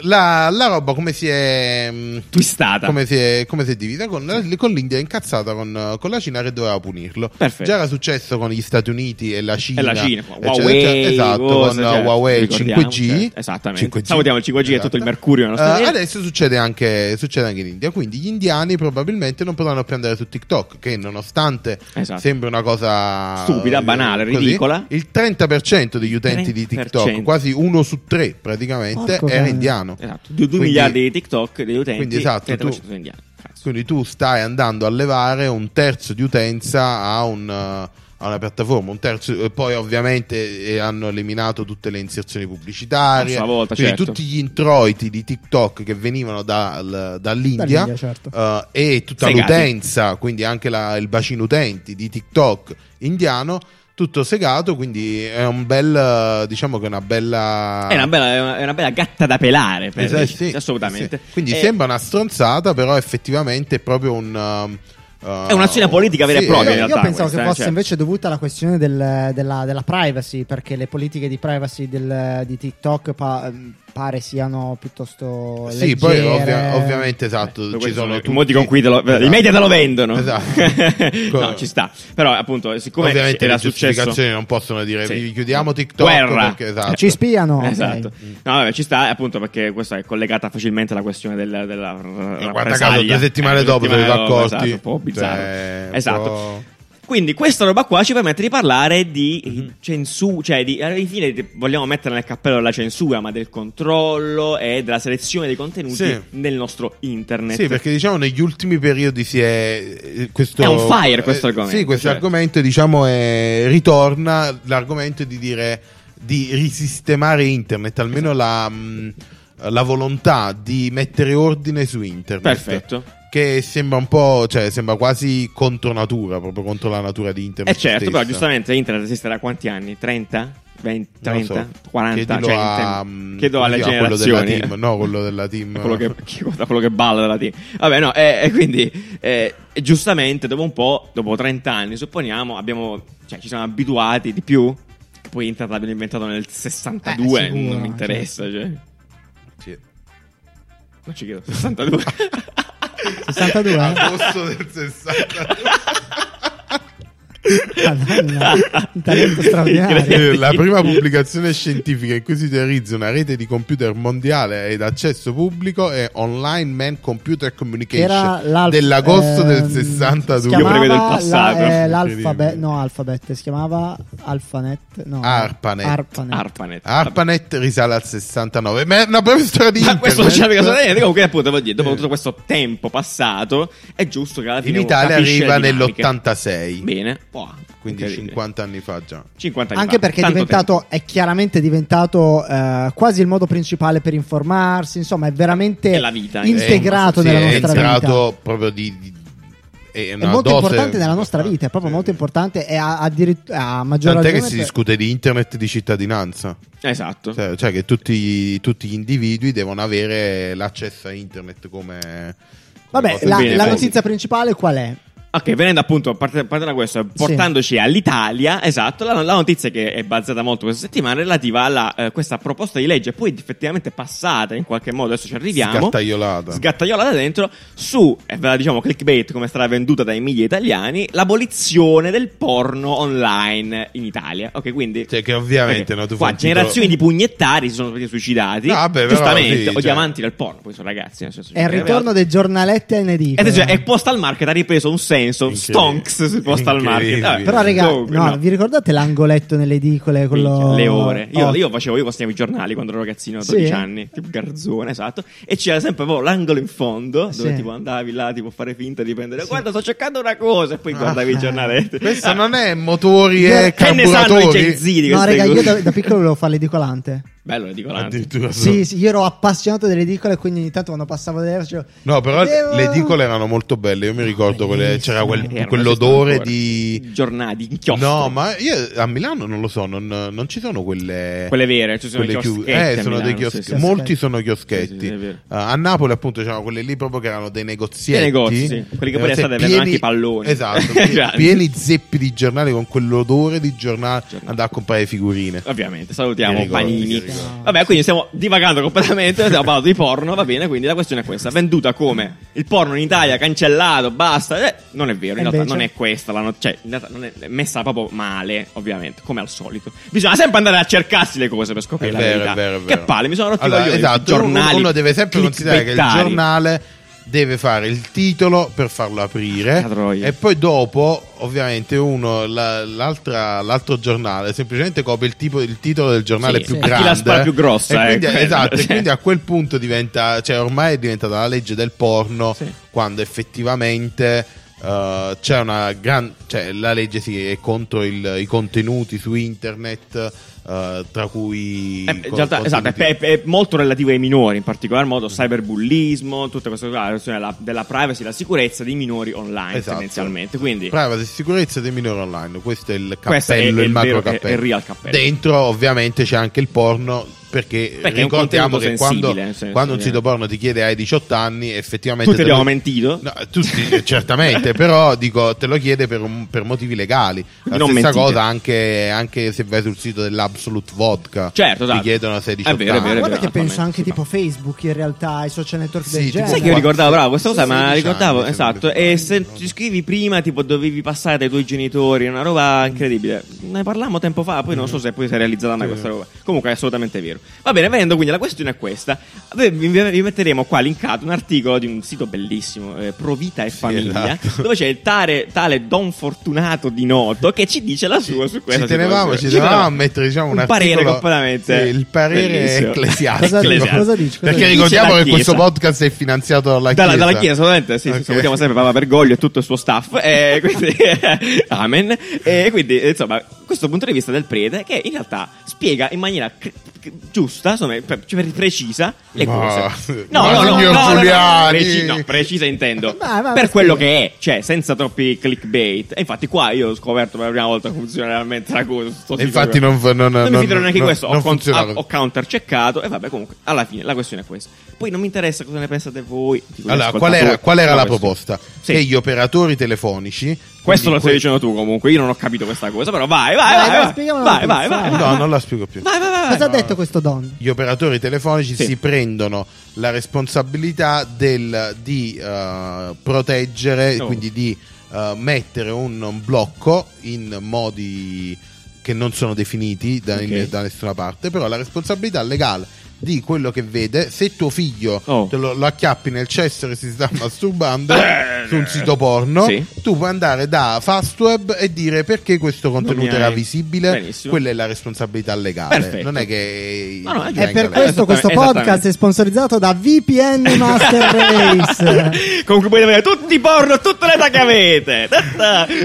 La, la roba come si è. mh, Twistata. Come si è, come si è divisa con, con l'India incazzata con, con la Cina che doveva punirlo. Perfetto. Già era successo con gli Stati Uniti e la Cina. E la Cina, eccetera, Huawei, eccetera. esatto, con certo, Huawei ricordiamo, 5G. certo, esattamente. 5G. Salutiamo il 5G e tutto il mercurio nostra Eh, vita. adesso succede anche, succede anche in India. Quindi gli indiani probabilmente non potranno più andare su TikTok, che nonostante Esatto. sembra una cosa Stupida, banale, così, ridicola. il 30% degli utenti di 30%. TikTok, quasi uno su tre praticamente, Porco era cane. Indiano. Esatto, 2 Quindi- miliardi di TikTok degli utenti. quindi esatto, 30% tu- sono indiani. Cazzo. Quindi tu stai andando a levare un terzo di utenza a, un, uh, a una piattaforma, un terzo, e poi ovviamente eh, hanno eliminato tutte le inserzioni pubblicitarie, volta, quindi certo. tutti gli introiti di TikTok che venivano dal- dall'India, Dall'India, certo. uh, e tutta Segati. l'utenza, quindi anche la- il bacino utenti di TikTok indiano, tutto segato, quindi è un bel, diciamo che è una bella... È una bella, è una, è una bella gatta da pelare. Per Esatto, sì, assolutamente. sì. Quindi Eh, sembra una stronzata, però effettivamente è proprio un. uh, È un'azione politica vera e sì, propria, eh, in Io, realtà, io pensavo questa, che fosse cioè. invece dovuta alla questione del- della, della privacy, perché le politiche di privacy del- di TikTok pa- pare siano piuttosto Sì, poi leggere. ovvia- ovviamente esatto, Per ci sono i modi con cui te lo- Esatto. i media te lo vendono. Esatto. [LAUGHS] no, ci sta. Però, appunto, siccome Ovviamente era le successo. giustificazioni non possono dire Sì. vi chiudiamo TikTok Guerra. perché esatto. Ci spiano. Esatto. No, vabbè, ci sta appunto perché questa è collegata facilmente alla questione del, della guarda caso, due settimane Eh, dopo te ne dopo, accorti. Esatto, un po' bizzarro. Cioè, un esatto. po'- Quindi questa roba qua ci permette di parlare di Mhm. censura, cioè di, alla fine vogliamo mettere nel cappello della censura, ma del controllo e della selezione dei contenuti Sì. nel nostro internet. Sì, perché diciamo negli ultimi periodi si è eh, questo È on fire questo eh, argomento, Sì, questo cioè. argomento diciamo è, ritorna l'argomento di dire di risistemare internet, almeno la, mh, la volontà di mettere ordine su internet. Perfetto. Che sembra un po', cioè sembra quasi contro natura, proprio contro la natura di internet. Eh certo, stessa. però giustamente internet esiste da quanti anni? 30? 20, Non lo 30? so. 40? Chiedilo Cioè, a, mh, chiedo alle generazioni. della team, no, quello della [LAUGHS] team. quello che, chi- quello che balla della team. Vabbè, no, e, e quindi eh, e giustamente dopo un po', dopo 30 anni, supponiamo, abbiamo, cioè, ci siamo abituati di più. Che poi internet l'abbiamo inventato nel 62, Eh, sicuro, non mi interessa, cioè. Sì. Non ci credo, 62. [LAUGHS] 62? Agosto del 60. La prima pubblicazione scientifica in cui si teorizza una rete di computer mondiale ed accesso pubblico è Online Man Computer Communication dell'agosto ehm, del si 62. Io chiamava prevedo il passato. la- eh, l'alfabet, no, alfabet, si chiamava Alphanet, no, Arpanet. Arpanet. ARPANET. ARPANET risale al 69. Ma è una breve storia di Ma questo non c'è mica niente. Comunque, appunto, voglio dire, dopo tutto questo tempo passato, è giusto che alla In fine uno Italia arriva dinamiche. nell'86. Bene, Wow, Quindi incredibile. 50 anni fa già. 50 anni Anche fa, perché è diventato, è chiaramente diventato eh, quasi il modo principale per informarsi, insomma, è veramente È la vita, integrato Sì, nella è nostra vita. proprio di, di- è, È molto dose importante nella nostra vita, è proprio Sì. molto importante e ha addirittura a maggior Tant'è che si per- discute di internet di cittadinanza. Esatto. Cioè, cioè che tutti, tutti gli individui devono avere l'accesso a internet come... come Vabbè, la, Bene, la notizia principale qual è? Ok, venendo appunto, a parte, a parte da questo, portandoci all'Italia, esatto, la, la notizia che è balzata molto questa settimana è relativa alla eh, questa proposta di legge, poi effettivamente passata in qualche modo, adesso ci arriviamo. Sgattaiolata. Sgattaiolata dentro su, eh, ve la diciamo clickbait come sarà venduta dai media italiani, l'abolizione del porno online in Italia. Ok, quindi... Cioè, che ovviamente Ok, no, tu qua un titolo- generazioni di pugnettari si sono stati suicidati. No, vabbè, però giustamente, sì, o di cioè- amanti del porno, poi sono ragazzi. Nel senso, È il ritorno dei giornaletti a in edicola. ed è, cioè, e Postal Market ha ripreso un senso senso. Stonks su postal market. Incredibile. Vabbè, Però, raga, comunque, no, no. vi ricordate l'angoletto nelle edicole? Quello... Le ore. Io, Oh. io facevo, io consegnavo i giornali quando ero ragazzino, a Sì? 12 anni, tipo garzone, esatto. E c'era sempre proprio l'angolo in fondo dove Sì. tipo andavi là, tipo fare finta di prendere. Guarda, sto cercando una cosa. E poi guardavi il giornale. [LAUGHS] Questo Ah, non è motori e Che ne sanno i carburatori. Gen Z di No, raga, io da, da piccolo volevo fare l'edicolante. Bello l'edicolante. Addirittura Sì, sì, io ero appassionato delle edicole, quindi ogni tanto quando passavo delle facevo... No, però Devo- le edicole erano molto belle. Io mi ricordo quelle, c'era quel- quell'odore di. giornali inchiostro. No, ma io a Milano non lo so, non, non ci sono quelle. Quelle vere, ci sono quelle i chiu- chioschetti eh, sono dei Milano, chioschi- sì, sì. molti sono chioschetti. Ah, a Napoli, appunto, c'erano quelle lì proprio che erano dei negozietti. Dei negozi, sì. Quelli che poi Eh, d'estate se vendono anche i palloni. Esatto, [LAUGHS] pieni zeppi di giornali con quell'odore di giornale. Andare a comprare figurine. Ovviamente, salutiamo Panini. Vabbè, quindi stiamo divagando completamente. Stiamo parlando di porno, va bene. Quindi la questione è questa: venduta come il porno in Italia, cancellato, basta. Eh, non è vero, in E realtà invece? non è questa la not- Cioè, in realtà non è è messa proprio male, ovviamente, come al solito. Bisogna sempre andare a cercarsi le cose per È scoprire la vero, verità. è vero, è Che vero. palle, mi sono rotti i Allora, coglioni. esatto, uno- giornali uno deve sempre considerare che il giornale deve fare il titolo per farlo aprire e poi dopo ovviamente uno la- l'altro giornale semplicemente copre il, tipo, il titolo del giornale Sì, più sì. Grande la spara più grossa, quindi, eh, esatto, sì. e [LAUGHS] quindi a quel punto diventa cioè ormai è diventata la legge del porno Sì. quando effettivamente eh, c'è una gran cioè la legge sì, è contro il- i contenuti su internet eh, tra cui Eh, in realtà, esatto, è, contenuti- è- è molto relativo ai minori, in particolar modo cyberbullismo, tutte queste cose, la questione della, della privacy, la sicurezza dei minori online Esatto. tendenzialmente. Quindi Privacy e sicurezza dei minori online, questo è il cappello, è il il macro vero- cappello. è il real cappello. Dentro ovviamente c'è anche il porno perché, Perché è ricordiamo che quando, senso, quando un sito porno ti chiede hai 18 anni effettivamente tutti abbiamo lo- mentito. No, tutti, eh, certamente, [LAUGHS] però dico, te lo chiede per, un- per motivi legali. La Non stessa mentite. cosa anche, anche se vai sul sito dell'Absolute Vodka. Certo, esatto. Ti chiedono se hai 18 È vero, è anni. vero, è guarda vero, che penso anche tipo Facebook in realtà, ai social network Sì, del genere. Sai che io ricordavo, bravo, questa cosa, ma 16 ricordavo, anni, esatto. E se ti scrivi prima, tipo, dovevi passare dai tuoi genitori, una roba incredibile. Ne parlammo tempo fa, poi non so se poi si è realizzata mai questa roba. Comunque è assolutamente vero. Va bene, venendo quindi, la questione è questa. Vi, metteremo qua linkato un articolo di un sito bellissimo, eh, Pro Vita e Famiglia, esatto. dove c'è il tale, tale Don Fortunato di Noto che ci dice la sua su questa ci tenevamo, situazione. ci tenevamo a mettere diciamo, un, un parere articolo- completamente sì, il parere bellissimo. ecclesiastico. Ecclesiastico. Cosa? Cosa Perché ricordiamo Dice la che questo podcast è finanziato dalla Dalla, Chiesa. dalla Chiesa, assolutamente. Sì, sì, Ok. salutiamo sempre Papa Bergoglio e tutto il suo staff. E [LAUGHS] quindi, [LAUGHS] amen. E quindi, insomma, questo punto di vista del prete, che in realtà spiega in maniera cr- cr- giusta, insomma, pre- cioè precisa le Ma- cose. ma No, no, no, no, no, no, Giuliani! preci- no, precisa intendo. Vai, vai, per quello che è, cioè, senza troppi clickbait. E infatti, qua io ho scoperto per la prima volta che funziona realmente la cosa. infatti non, non, non, Non mi fido neanche non- questo, non ho, con- ho- counter checcato e vabbè comunque alla fine la questione è questa. Poi non mi interessa cosa ne pensate voi. Allora, qual era, qual era la proposta? Sì. Che gli operatori telefonici. Questo lo stai dicendo tu comunque, io non ho capito questa cosa, però vai, vai, Vai, vai, vai, vai, vai, vai, vai, vai. No, non la spiego più. Vai, vai, vai, vai. Cosa ha detto questo Don? Gli operatori telefonici Sì. si prendono la responsabilità del- di eh, proteggere, Oh. quindi di eh, mettere un, blocco in modi che non sono definiti da, Ok. da nessuna parte, però la responsabilità legale di quello che vede, se tuo figlio Oh. te lo, lo acchiappi nel cesso e si sta [LAUGHS] masturbando Eh, su un sito porno, sì. tu puoi andare da Fastweb e dire perché questo contenuto era visibile, Benissimo. quella è la responsabilità legale. Perfetto. Non è che No, no, è. E venga per questo questo podcast è sponsorizzato da VPN [LAUGHS] Master Race. [LAUGHS] Comunque potete avere tutti i porno, tutte le età che avete.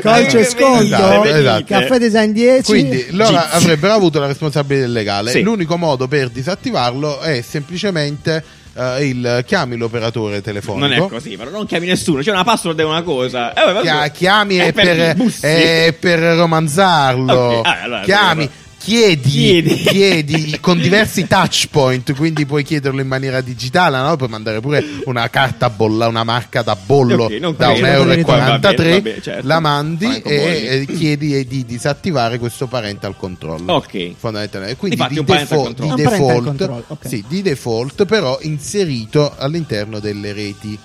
Codice sconto, Esatto, esatto. Caffè Design 10. Quindi loro avrebbero avuto la responsabilità legale. Sì. L'unico modo per disattivarlo è semplicemente eh, il chiami l'operatore telefonico. Non è così, però non chiami nessuno, c'è una password e una cosa. Eh, Chia- chiami è per, bussi. è per romanzarlo. Ok, ah, allora, chiami. allora. Chiedi, Chiedi. [LAUGHS] chiedi con diversi touch point, quindi puoi chiederlo in maniera digitale, no? puoi mandare pure una carta bolla, una marca da bollo Ok, non da credo. 1,43 euro, bene, certo. la mandi e, e chiedi di disattivare questo parental control. Ok. Fondamentalmente. Quindi di, default- di default, control, ok. sì, di default, però inserito all'interno delle reti.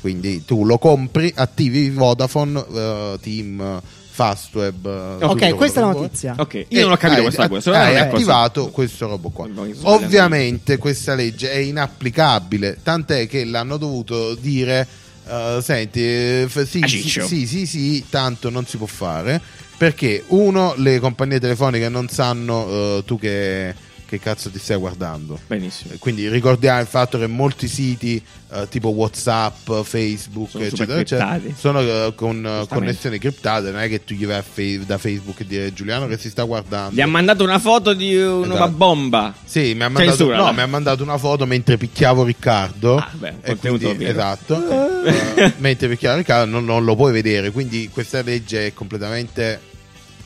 Quindi tu lo compri, attivi Vodafone, eh, Team, Fastweb. eh, Ok, questa è la notizia. Ok, io e non ho capito hai- questa hai- cosa. Hai attivato questo robo qua. Ovviamente questa legge è inapplicabile, tant'è che l'hanno dovuto dire eh, senti, eh, f- sì, sì, sì, sì, sì, tanto non si può fare. Perché uno, le compagnie telefoniche non sanno eh, tu che, che cazzo ti stai guardando. Benissimo. Quindi ricordiamo il fatto che molti siti eh, tipo WhatsApp, Facebook, Sono eccetera, eccetera, sono eh, con eh, connessioni criptate. Non è che tu gli vai a fe- da Facebook e dire Giuliano che si sta guardando. Gli ha mandato una foto di una Esatto. bomba. Sì, mi ha, mandato, no, mi ha mandato una foto mentre picchiavo Riccardo. Ah, beh, contenuto quindi- esatto. Mentre picchiavo Riccardo non, non lo puoi vedere. Quindi questa legge è completamente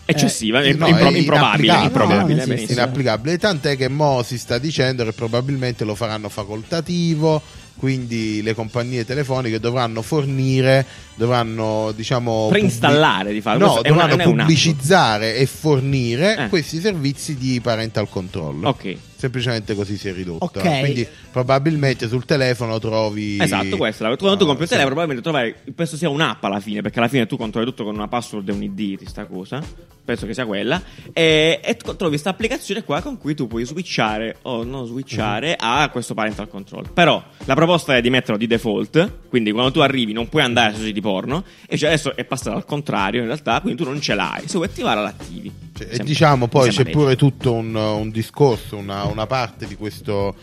Eccessiva, Eh, impro- no, è improbabile, inapplicabile. improbabile, No, inapplicabile. Tant'è che mo si sta dicendo che probabilmente lo faranno facoltativo. Quindi le compagnie telefoniche dovranno fornire, dovranno diciamo Preinstallare, di fatto. No, Questo una- dovranno un'app. pubblicizzare e fornire Eh. questi servizi di parental control. Ok. Semplicemente così si è ridotta. Ok. Quindi probabilmente sul telefono trovi. Esatto, questa. la- Quando tu compri il sì. telefono, probabilmente trovai. Penso sia un'app alla fine, perché alla fine tu controlli tutto con una password e un ID di sta cosa. Penso che sia quella. E, e trovi questa applicazione qua con cui tu puoi switchare o non switchare Mhm. a questo parental control. Però la proposta è di metterlo di default. Quindi quando tu arrivi non puoi andare su siti porno. E cioè adesso è passato al contrario, in realtà. Quindi tu non ce l'hai. Se vuoi attivarla, l'attivi. Cioè, e diciamo poi c'è pure tutto un, un discorso, una, una parte di, questo,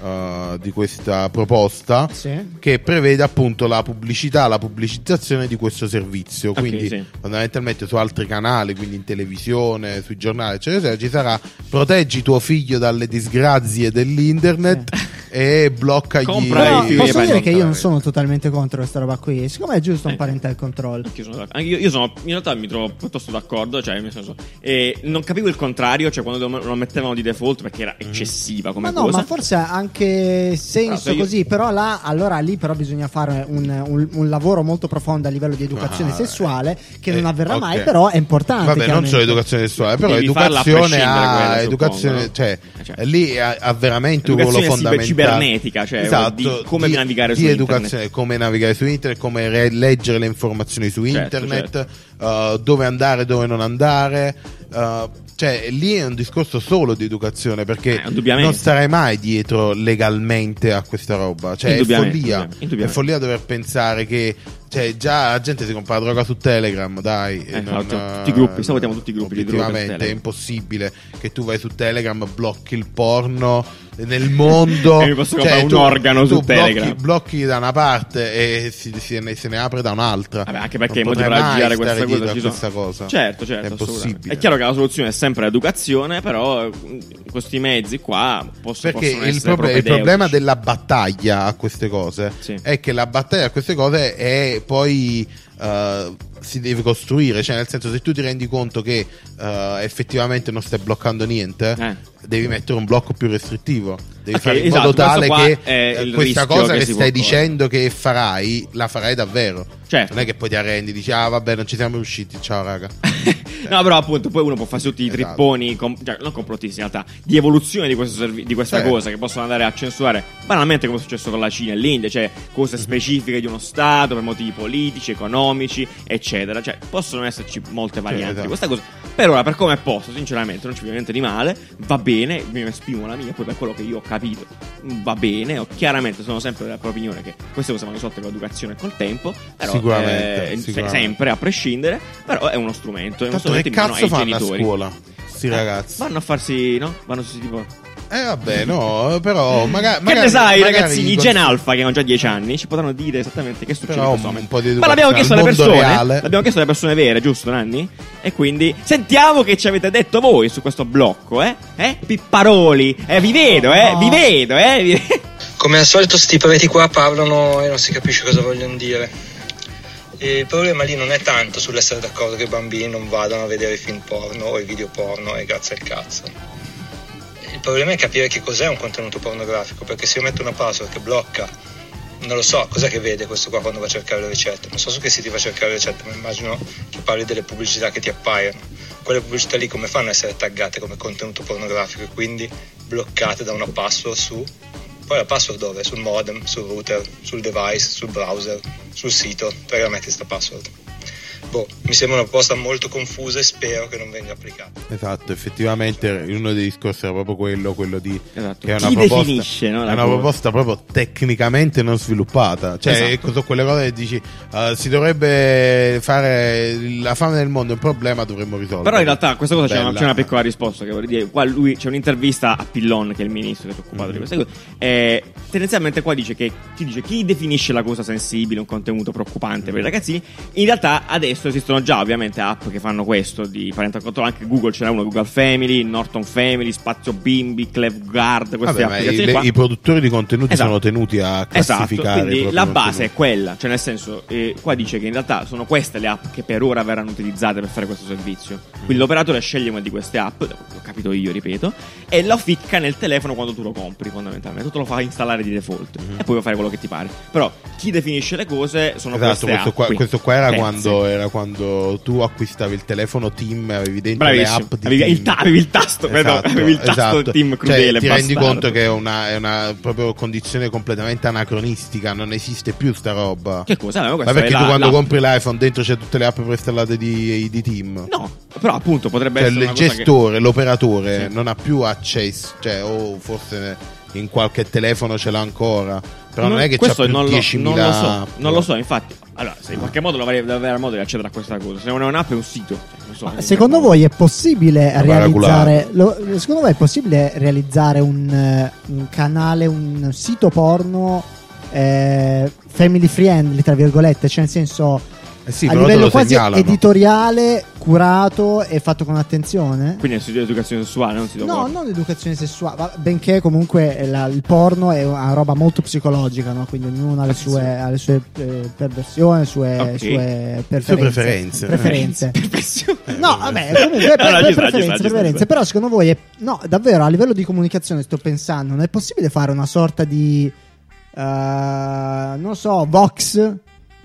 uh, di questa proposta Sì. che prevede appunto la pubblicità, la pubblicizzazione di questo servizio. Ok, quindi sì. fondamentalmente su altri canali, quindi in televisione, sui giornali, eccetera, eccetera, ci sarà proteggi tuo figlio dalle disgrazie dell'internet e bloccagli Compra Però i figli posso di dire che io non sono totalmente contro questa roba qui. Siccome è giusto un Eh. parental control. Anche io sono, anche io, io sono- in realtà mi trovo piuttosto d'accordo, cioè nel senso, eh, non capivo il contrario, cioè quando lo mettevano di default perché era eccessiva come Ma no, cosa. ma forse ha anche senso Però se io- così, però là, allora lì però bisogna fare un, un- un lavoro molto profondo a livello di educazione Ah, sessuale che non eh, avverrà ok. mai, però è importante. Vabbè, non solo educazione sessuale, però Devi a educazione ha quella, educazione, cioè, cioè. lì ha, ha veramente un ruolo fondamentale. cibernetica, cioè, esatto, di come navigare di su educazione, internet. come navigare su internet, come re- leggere le informazioni su Certo, internet, uh, dove andare, dove non andare. uh, cioè, lì è un discorso solo di educazione perché Eh, non starai mai dietro legalmente a questa roba. Cioè, è follia. indubbiamente. È follia dover pensare che. Cioè, già la gente si compra la droga su Telegram, dai. Eh, non- tutti i gruppi, salutiamo tutti i gruppi Obiettivamente è impossibile che tu vai su Telegram, blocchi il porno nel mondo. [LAUGHS] E posso Cioè, un tu- organo tu su blocchi- Telegram. Blocchi da una parte e si, si ne, se ne apre da un'altra. Vabbè, anche perché Non per aggirare questa cosa, ci sono. questa cosa. Certo, certo, È impossibile. È chiaro che la soluzione è sempre l'educazione, però eh, questi mezzi qua posso- Perché possono il, proble- il problema della battaglia a queste cose Sì. è che la battaglia a queste cose è poi eh, si deve costruire, cioè nel senso se tu ti rendi conto che eh, effettivamente non stai bloccando niente, Eh. devi mettere un blocco più restrittivo, devi Ok, fare in esatto, modo tale che eh, questa cosa che che, stai dicendo che farai, la farai davvero. Certo. Non è che poi ti arrendi, dici ah vabbè non ci siamo riusciti, ciao raga. [LAUGHS] no, però appunto poi uno può farsi tutti i Esatto. tripponi, com- cioè, non complottisti in realtà, di evoluzione di, questo servi- di questa Certo. cosa che possono andare a censurare banalmente come è successo con la Cina e l'India, cioè cose Mhm. specifiche di uno Stato per motivi politici, economici, eccetera. Cioè possono esserci molte varianti esatto. di questa cosa. Per ora, per come è posto, sinceramente, non ci vedo niente di male, va bene, mi esprimo la mia, poi per quello che io ho capito va bene, chiaramente sono sempre della propria opinione che queste cose vanno risolte con l'educazione e col tempo, però Sicuramente, eh, se- sicuramente. sempre a prescindere, però è uno strumento, è uno Tanto che strumento in mano ai fanno a genitori. scuola? Sti ragazzi. Vanno a farsi, no? Vanno su tipo. Eh vabbè, no, però magari... che ne sai, magari ragazzini? I Gen Alpha che hanno già 10 anni ci potranno dire esattamente che succede Però in questo un momento. po' di Ma l'abbiamo chiesto alle persone. reale. L'abbiamo chiesto alle persone vere, giusto, Nanni? E quindi sentiamo che ci avete detto voi su questo blocco, eh? Eh? Pipparoli. Eh, vi vedo, eh? Vi vedo, eh? Vi- Come al solito sti preti qua parlano e non si capisce cosa vogliono dire. E il problema lì non è tanto sull'essere d'accordo che i bambini non vadano a vedere i film porno o i video porno e grazie al cazzo. Il problema è capire che cos'è un contenuto pornografico, perché se io metto una password che blocca, non lo so, cos'è che vede questo qua quando va a cercare le ricette? Non so su che siti va a cercare le ricette, ma immagino che parli delle pubblicità che ti appaiono. Quelle pubblicità lì come fanno a essere taggate come contenuto pornografico e quindi bloccate da una password su poi la password dove? Sul modem, sul router, sul device, sul browser, sul sito, perché la metti sta password. Boh, mi sembra una proposta molto confusa e spero che non venga applicata. Esatto, effettivamente uno dei discorsi era proprio quello, quello di Esatto. che è una Chi proposta, definisce, no, è la una cosa? proposta proprio tecnicamente non sviluppata. Cioè, Esatto. ecco, sono quelle cose che dici eh, si dovrebbe fare la fame del mondo è un problema, dovremmo risolverlo. Però in realtà a questa cosa c'è una, c'è una piccola risposta che vorrei dire. Qua lui c'è un'intervista a Pillon, che è il ministro che si è occupato di queste cose. E tendenzialmente qua dice che ti dice chi definisce la cosa sensibile, un contenuto preoccupante per i ragazzini. In realtà adesso esistono già ovviamente app che fanno questo di parental control. Anche Google ce n'è uno, Google Family, Norton Family, Spazio Bimbi, Clevguard, queste Vabbè, applicazioni le- i produttori di contenuti Esatto. sono tenuti a Esatto, classificare i quindi la base è quella, cioè nel senso, eh, qua dice che in realtà sono queste le app che per ora verranno utilizzate per fare questo servizio. Quindi l'operatore sceglie una di queste app, l'ho capito io, ripeto, e lo ficca nel telefono quando tu lo compri, fondamentalmente. Tu te lo fa installare di default e poi puoi fare quello che ti pare. Però chi definisce le cose sono Esatto, queste questo app. qua, questo qua era, Terze. quando, era quando tu acquistavi il telefono Team e avevi dentro le Bravissimo. app di Avevi Team. il, ta- avevi il tasto, vedo, avevi il tasto team crudele. Cioè, ti rendi bastardo. conto che è una, è una proprio condizione completamente anacronistica, non esiste più sta roba. Che cosa? Ma Ma perché tu la- quando la- compri l'iPhone dentro c'è tutte le app preinstallate di, di Team? No, però appunto potrebbe Cioè, essere il cosa che- gestore, l'operatore Sì. non ha più accesso, cioè, o forse in qualche telefono ce l'ha ancora. Però non, è che c'ha più non lo, 10.000 non lo so, app. non lo so, infatti. Allora, se in qualche modo dovrei deve avere modo di accedere a questa cosa. Se non è un'app è un sito. Cioè, non so, in Secondo voi è possibile Una realizzare lo- secondo voi è possibile realizzare un, eh, un canale, un sito porno eh, family friendly, tra virgolette, cioè nel senso Eh sì, a livello lo quasi segnalano. editoriale, curato e fatto con attenzione? Quindi è un sito di educazione sessuale, non sito No, porno. non educazione sessuale, benché comunque la- il porno è una roba molto psicologica, no? quindi ognuno ha le sue, ha le sue eh, perversioni, le sue, Ok. sue preferenze. preferenze. [LAUGHS] Preferenze. Perfezione. No, vabbè, sta, ci sta, preferenze, preferenze. Però secondo voi è, no, davvero a livello di comunicazione sto pensando, non è possibile fare una sorta di eh, non so, Vox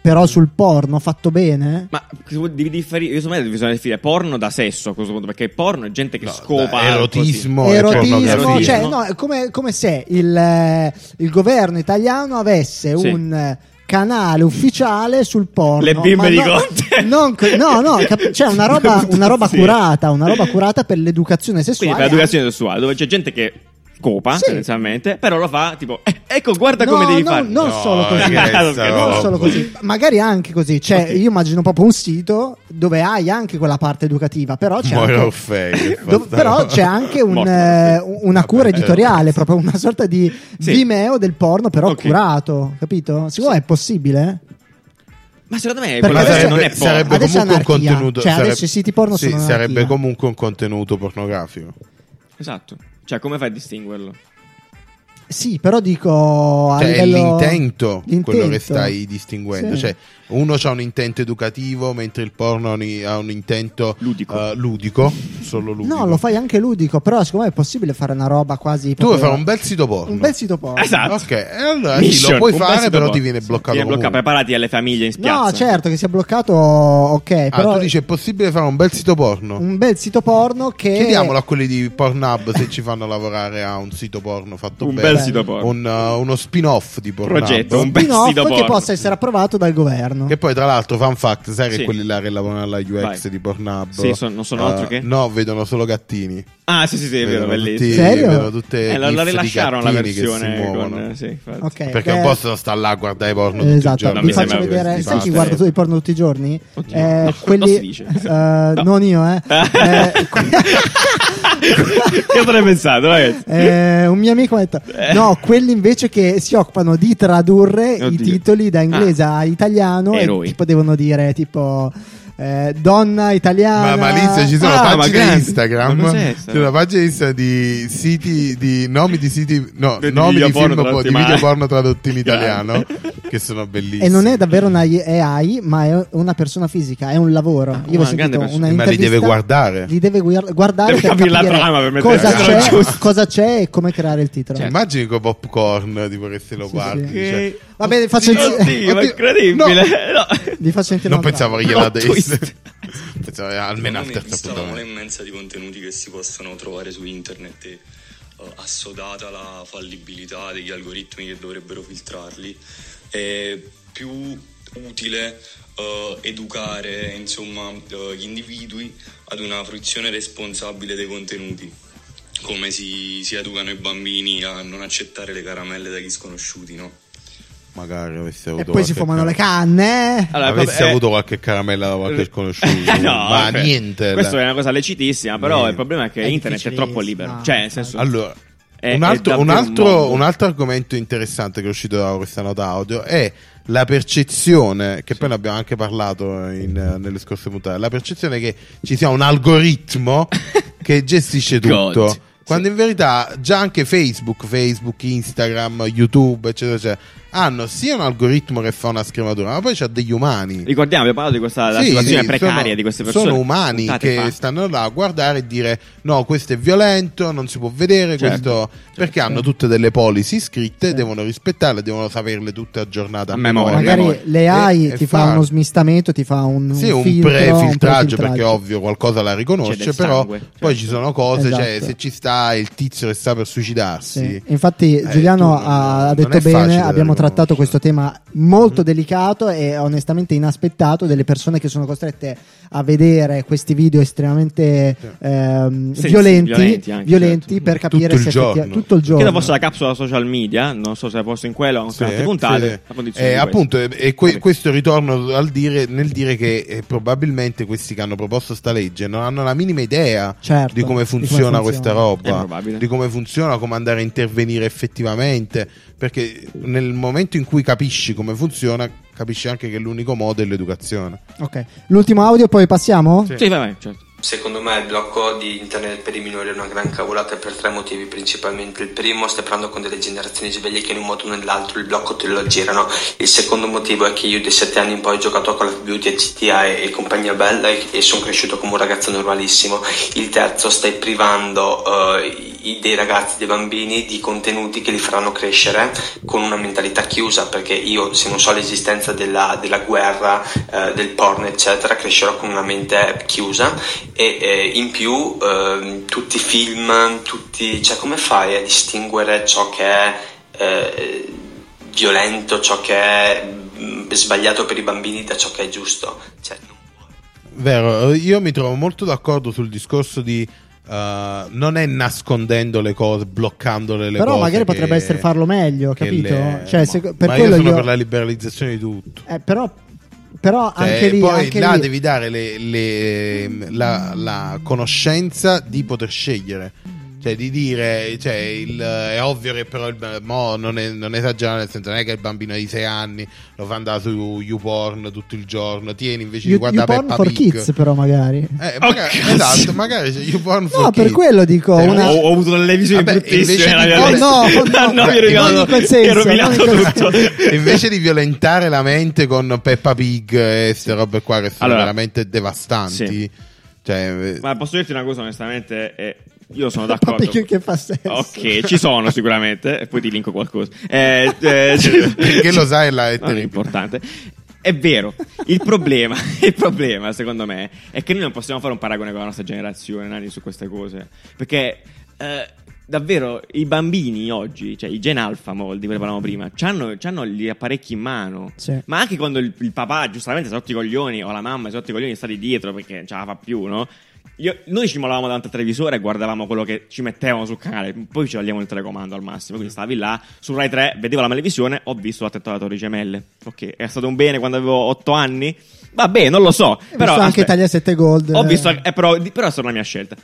però sul porno fatto bene? Ma devi differire, io secondo me bisogna definire porno da sesso a questo punto, perché porno è gente che No, scopa da erotismo Erotismo, pornografia. cioè, no, è come, come se il, eh, il governo italiano avesse Sì. un eh, canale ufficiale sul porno. Le bimbe di no- Conte. [LAUGHS] non no, no, cap- cioè una roba, [LAUGHS] una roba Sì. curata, una roba curata per l'educazione Quindi sessuale. per l'educazione sessuale, dove c'è gente che scopa, Sì. tendenzialmente, però lo fa tipo, "Eh, ecco, guarda No, come devi no, fare. non No, solo così, Non solo così, magari anche così. Cioè, Ok. io immagino proprio un sito dove hai anche quella parte educativa, però c'è anche, dove- basta. però c'è anche un, eh, una cura Vabbè, editoriale, proprio una sorta di Sì. Vimeo del porno, però Ok. curato, capito? Secondo me è possibile? Ma secondo me Perché adesso- non sarebbe, è porno. sarebbe Adesso comunque un contenuto. Cioè, sarebbe- adesso i siti porno sì, sono sarebbe anarchia. comunque un contenuto pornografico. Esatto. Cioè, come fai a distinguerlo? Sì, però dico a Cioè, è livello... l'intento, quello che l'intento. stai distinguendo. Sì. Cioè, uno ha un intento educativo, mentre il porno ha un- un intento Ludico. eh, ludico, solo ludico. No, lo fai anche ludico, però secondo me è possibile fare una roba quasi... Tu vuoi fare un bel sito porno. un bel sito porno. Esatto. Ok, e allora sì, Mission, lo puoi un bel fare, però porno. ti viene bloccato. Viene bloccato, comunque. preparati alle famiglie in spiazza. No, certo che sia bloccato, ok, Ah, però tu dici è possibile fare un bel sito porno? un bel sito porno che Chiediamolo a quelli di Pornhub se ci fanno lavorare a un sito porno fatto Un bene. bel sito porno. Un, uh, uno spin-off di Pornhub. Progetto, un bel spin-off sito che porno. possa essere approvato dal governo. Che poi, tra l'altro, fan fact, sai che Sì. quelli là che lavorano alla UX Vai. di Pornhub Sì, son- non sono eh, altro che? No, vedono solo gattini. Ah, sì, sì, sì, è vero, bellissimo. tutti- tutte Eh, la, rilasciarono la che si versione muovono. con... Sì, infatti. Ok, Perché beh, non possono stare là a guardare porno tutti i Esatto, giorni. Non mi faccio vedere. Sai chi guarda tu i porno tutti i giorni? Oddio. Eh, No, non quelli, si dice. eh, No. Non io, eh. Eh, que- Io avrei pensato, ragazzi. eh, un mio amico mi ha detto: No, quelli invece che si occupano di tradurre i Oddio. titoli da inglese a italiano Eroi. e tipo devono dire tipo eh, donna italiana. Ma, ma lì ci sono Ah, pagine. Instagram. Sta C'è una pagina Instagram di siti di nomi di siti no, Di nomi video di film porno po- di tradotti video porno tradotti in [LAUGHS] italiano che sono bellissimi. E non è davvero una AI, ma è una persona fisica, è un lavoro. Io ho una sentito una Ma li deve guardare. Li deve guar- guardare Deve per capire la trama per cosa c'è, cosa c'è e come creare il titolo. Certo. Immagini con popcorn tipo che se lo Sì, guardi. sì. cioè, Va bene, faccio Oddio, ma Oddio, incredibile. no. [LAUGHS] No. Vi faccio sentire non pensavo che gliela Plot desse. pensavo eh, almeno vista la mole appuntamento. immensa di contenuti che si possono trovare su internet e eh, assodata la fallibilità degli algoritmi che dovrebbero filtrarli, è più utile eh, educare insomma, eh, gli individui ad una fruizione responsabile dei contenuti, come si, si educano i bambini a non accettare le caramelle dagli sconosciuti, no? Magari avessi E avuto poi si fumano le canne. eh? Allora, avessi eh, avuto qualche caramella da qualche sconosciuto, [LAUGHS] no, ma ok. niente. Questa è una cosa lecitissima, però Niente. il problema è che È internet è troppo libero. Ah, Cioè, nel senso, Allora, è- un, altro, un, altro, un altro argomento interessante che è uscito da questa nota audio è la percezione, che poi ne abbiamo anche parlato in- nelle scorse puntate, la percezione che ci sia un algoritmo [LAUGHS] che gestisce God. tutto. Quando in verità già anche Facebook, Facebook, Instagram, YouTube, eccetera, eccetera, hanno sia un algoritmo che fa una scrematura, ma poi c'ha degli umani. Ricordiamo, abbiamo parlato di questa Sì, situazione sì, precaria sono- di queste persone. Sono umani che fa. stanno là a guardare e dire no, questo è violento, non si può vedere, Certo. questo perché hanno tutte delle policy scritte, devono rispettarle, devono saperle tutte aggiornate a, A memoria. memoria. Magari le AI E- ti e fa uno smistamento, ti fa un, sì, un filtro, pre-filtraggio perché prefiltraggio. ovvio qualcosa la riconosce, però sangue, poi certo. ci sono cose, cioè Esatto. se ci sta il tizio che sta per suicidarsi. Sì. Infatti Eh, Giuliano ha detto bene, abbiamo trattato questo tema molto delicato e onestamente inaspettato delle persone che sono costrette a vedere questi video estremamente ehm, Sì, violenti, sì, violenti anche, violenti certo. per capire Tutto il se effettivamente- giorno. tutto il giorno. Credo fosse la capsula social media, non so se è posto in quello o in Sì, altre puntate. sì. la Eh, appunto, e- que- questo ritorno al dire, nel dire che eh, probabilmente questi che hanno proposto sta legge non hanno la minima idea Certo, di come di come funziona questa roba, di come funziona, come andare a intervenire effettivamente, perché nel momento in cui capisci come funziona, capisci anche che l'unico modo è l'educazione. Ok. L'ultimo audio poi passiamo? Sì. Sì, vai, vai, certo. Secondo me il blocco di internet per i minori è una gran cavolata per tre motivi principalmente. Il primo, stai parlando con delle generazioni sveglie che in un modo o nell'altro il blocco te lo girano. Il secondo motivo è che io dai 7 anni in poi ho giocato a Call of Duty, a GTA e, e compagnia bella e, e sono cresciuto come un ragazzo normalissimo. Il terzo, stai privando eh, dei ragazzi, dei bambini di contenuti che li faranno crescere con una mentalità chiusa perché io se non so l'esistenza della, della guerra, eh, del porno eccetera, crescerò con una mente chiusa e eh, in più ehm, tutti i film, tutti, cioè come fai a distinguere ciò che è eh, violento, ciò che è mm, sbagliato per i bambini da ciò che è giusto? Cioè. Vero, io mi trovo molto d'accordo sul discorso di eh, non è nascondendo le cose, bloccandole le Però cose. magari che- potrebbe essere farlo meglio, capito? le- Cioè, ma- se- per ma io sono io- per la liberalizzazione di tutto. Eh, però, però Cioè, anche lì, poi anche là lì- devi dare le- le- la, la conoscenza di poter scegliere. Cioè, di dire, cioè, il- è ovvio che però il, mo non, è, non esagerare, nel senso, non è che il bambino di 6 anni lo fa andare su YouPorn tutto il giorno. Tieni invece You- di guardare YouPorn Peppa for Pig. kids, però magari. Eh, magari- [LAUGHS] esatto, magari c'è YouPorn for No, per kids. quello dico, Cioè, una- Ho, ho avuto delle visioni Vabbè, bruttissime invece nella di- mia Oh, no, oh, no, no, [LAUGHS] quel che senso, tutto. [LAUGHS] invece di violentare la mente con Peppa Pig e queste robe qua che sono Allora, veramente devastanti. sì. Cioè, Ma posso dirti una cosa onestamente? eh, io sono [LAUGHS] d'accordo. Papi che, che fa senso. Ok, ci sono sicuramente, e poi ti linko qualcosa. Eh, [LAUGHS] eh, perché lo sai là è Non è importante. È vero, il problema, [LAUGHS] il problema secondo me è che noi non possiamo fare un paragone con la nostra generazione, Nani, su queste cose. Perché eh, davvero i bambini oggi, cioè i gen alpha mo, di cui parlavamo prima, hanno gli apparecchi in mano. Sì. Ma anche quando il, il papà giustamente rotto i coglioni o la mamma rotto i coglioni stati dietro perché non ce la fa più, no? Io- noi ci mollavamo davanti al televisore e guardavamo quello che ci mettevano sul canale, poi ci togliamo il telecomando al massimo. Quindi stavi là su Rai 3, vedevo la televisione, ho visto l'attentato alle Torri Gemelle. Ok, è stato un bene quando avevo 8 anni? Vabbè, non lo so. Ho però visto anche. Taglia 7 Gold. Ho visto, eh. eh, però, però è stata la mia scelta.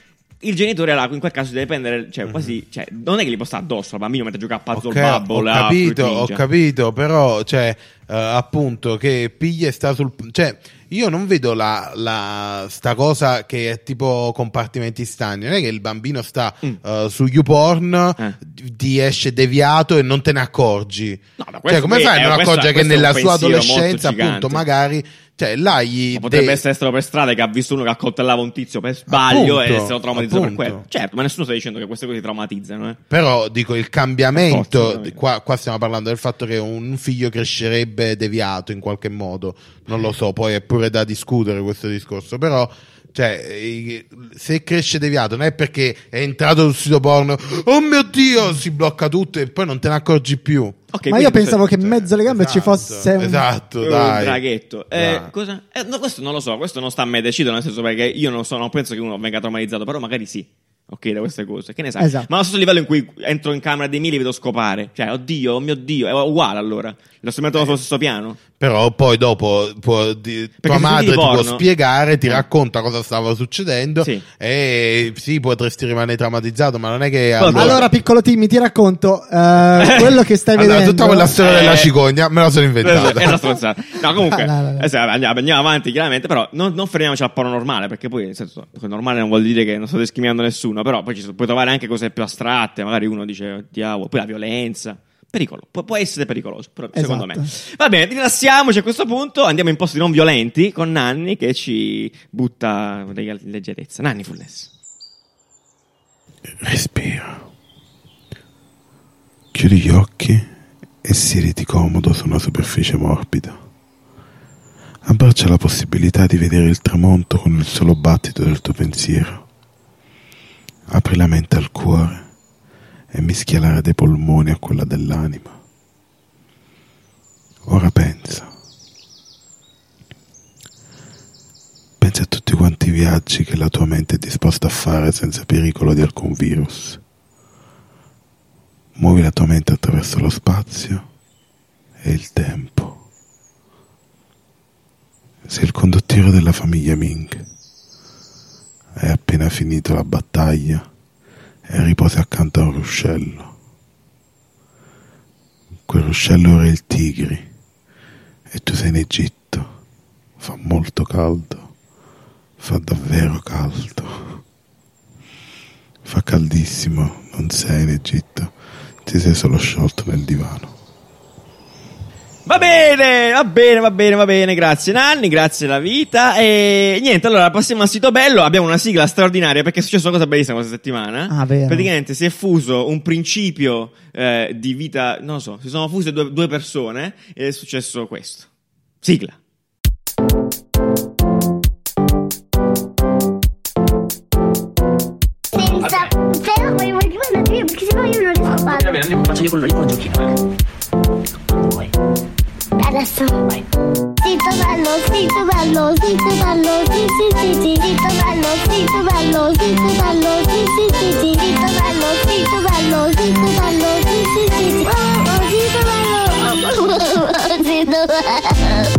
Il genitore là, in quel caso, deve prendere, cioè, Mhm. quasi, cioè, non è che gli può stare addosso al bambino mentre gioca a puzzle Ok, bubble. ho capito, ho capito, però, cioè, eh, appunto, che piglia e sta sul... Cioè, io non vedo la, la- sta cosa che è tipo compartimenti stagni, non è che il bambino sta Mm. eh, su YouPorn, Eh. ti esce deviato e non te ne accorgi. No, ma cioè, come fai a non accorgere che nella sua adolescenza, appunto, magari... Cioè, là gli... Ma potrebbe de- essere stato per strada che ha visto uno che accoltellava un tizio per sbaglio Appunto, e se lo traumatizzato per appunto. quello. Certo, ma nessuno sta dicendo che queste cose ti traumatizzano, eh. Però dico il Per cambiamento, forza, qua, qua stiamo parlando del fatto che un figlio crescerebbe deviato in qualche modo, non lo so, poi è pure da discutere questo discorso, però cioè, eh, se cresce deviato non è perché è entrato sul sito porno, oh mio dio, si blocca tutto e poi non te ne accorgi più. Ok, Ma io pensavo che in mezzo alle gambe ci Esatto, fosse un... Esatto, un dai. draghetto. Eh, Dai. cosa? Eh, no, questo non lo so, questo non sta a me decido, nel senso perché io non, so, non penso che uno venga traumatizzato, però magari sì. Ok, da queste cose, che ne sai? Esatto. Ma allo stesso livello in cui entro in camera dei miei li vedo scopare. Cioè, oddio, oh mio dio, è uguale allora. Lo sto mettendo sullo stesso piano. Però poi dopo può, di- tua madre ti può porno- spiegare, ti Eh. racconta cosa stava succedendo Sì. e sì, potresti rimanere traumatizzato, ma non è che... Allora, piccolo Timmy, ti racconto eh, quello che stai [LAUGHS] Allora, vedendo. tutta quella storia Eh. della cicogna me la sono inventata. È una stronzata. No, [LAUGHS] comunque, No, no, no. eh, sì, andiamo, andiamo avanti chiaramente, però non, non fermiamoci al porno normale, perché poi, nel senso, normale non vuol dire che non sto discriminando nessuno, però poi ci sono- puoi trovare anche cose più astratte, magari uno dice, diavolo, poi la violenza. Pericolo, può, può essere pericoloso, però, secondo me. Esatto. Va bene, rilassiamoci a questo punto, andiamo in posti non violenti con Nanni che ci butta in leggerezza. Nanni Fulles. Respira. Chiudi gli occhi e siediti comodo su una superficie morbida. Abbraccia la possibilità di vedere il tramonto con il solo battito del tuo pensiero. Apri la mente al cuore e mischia dei polmoni a quella dell'anima. Ora pensa. Pensa a tutti quanti i viaggi che la tua mente è disposta a fare senza pericolo di alcun virus. Muovi la tua mente attraverso lo spazio e il tempo. Sei il condottiero della famiglia Ming. Hai appena finito la battaglia e riposi accanto a un ruscello. Quel ruscello ora è il Tigri e tu sei in Egitto. Fa molto caldo. Fa davvero caldo. Fa caldissimo, non sei in Egitto, ti sei solo sciolto nel divano. Va bene, va bene, va bene, va bene, grazie Nanni, grazie la vita e niente, allora passiamo al sito bello, abbiamo una sigla straordinaria perché è successa una cosa bellissima questa settimana. Ah, vero. Praticamente si è fuso un principio eh, di vita, non lo so, si sono fuse due, due persone ed è successo questo. Sigla. Senza... Però vuoi rimanere più perché sennò io non riesco a farlo. Va bene, andiamo, faccio io con il giochino. Quando vuoi. Adesso. Zitto bello, zitto bello, zitto bello, sì sì sì sì, zitto bello, zitto bello, zitto bello, sì sì sì sì, zitto bello, zitto bello, zitto bello, sì sì sì sì. Oh, oh, zitto bello. Zitto bello.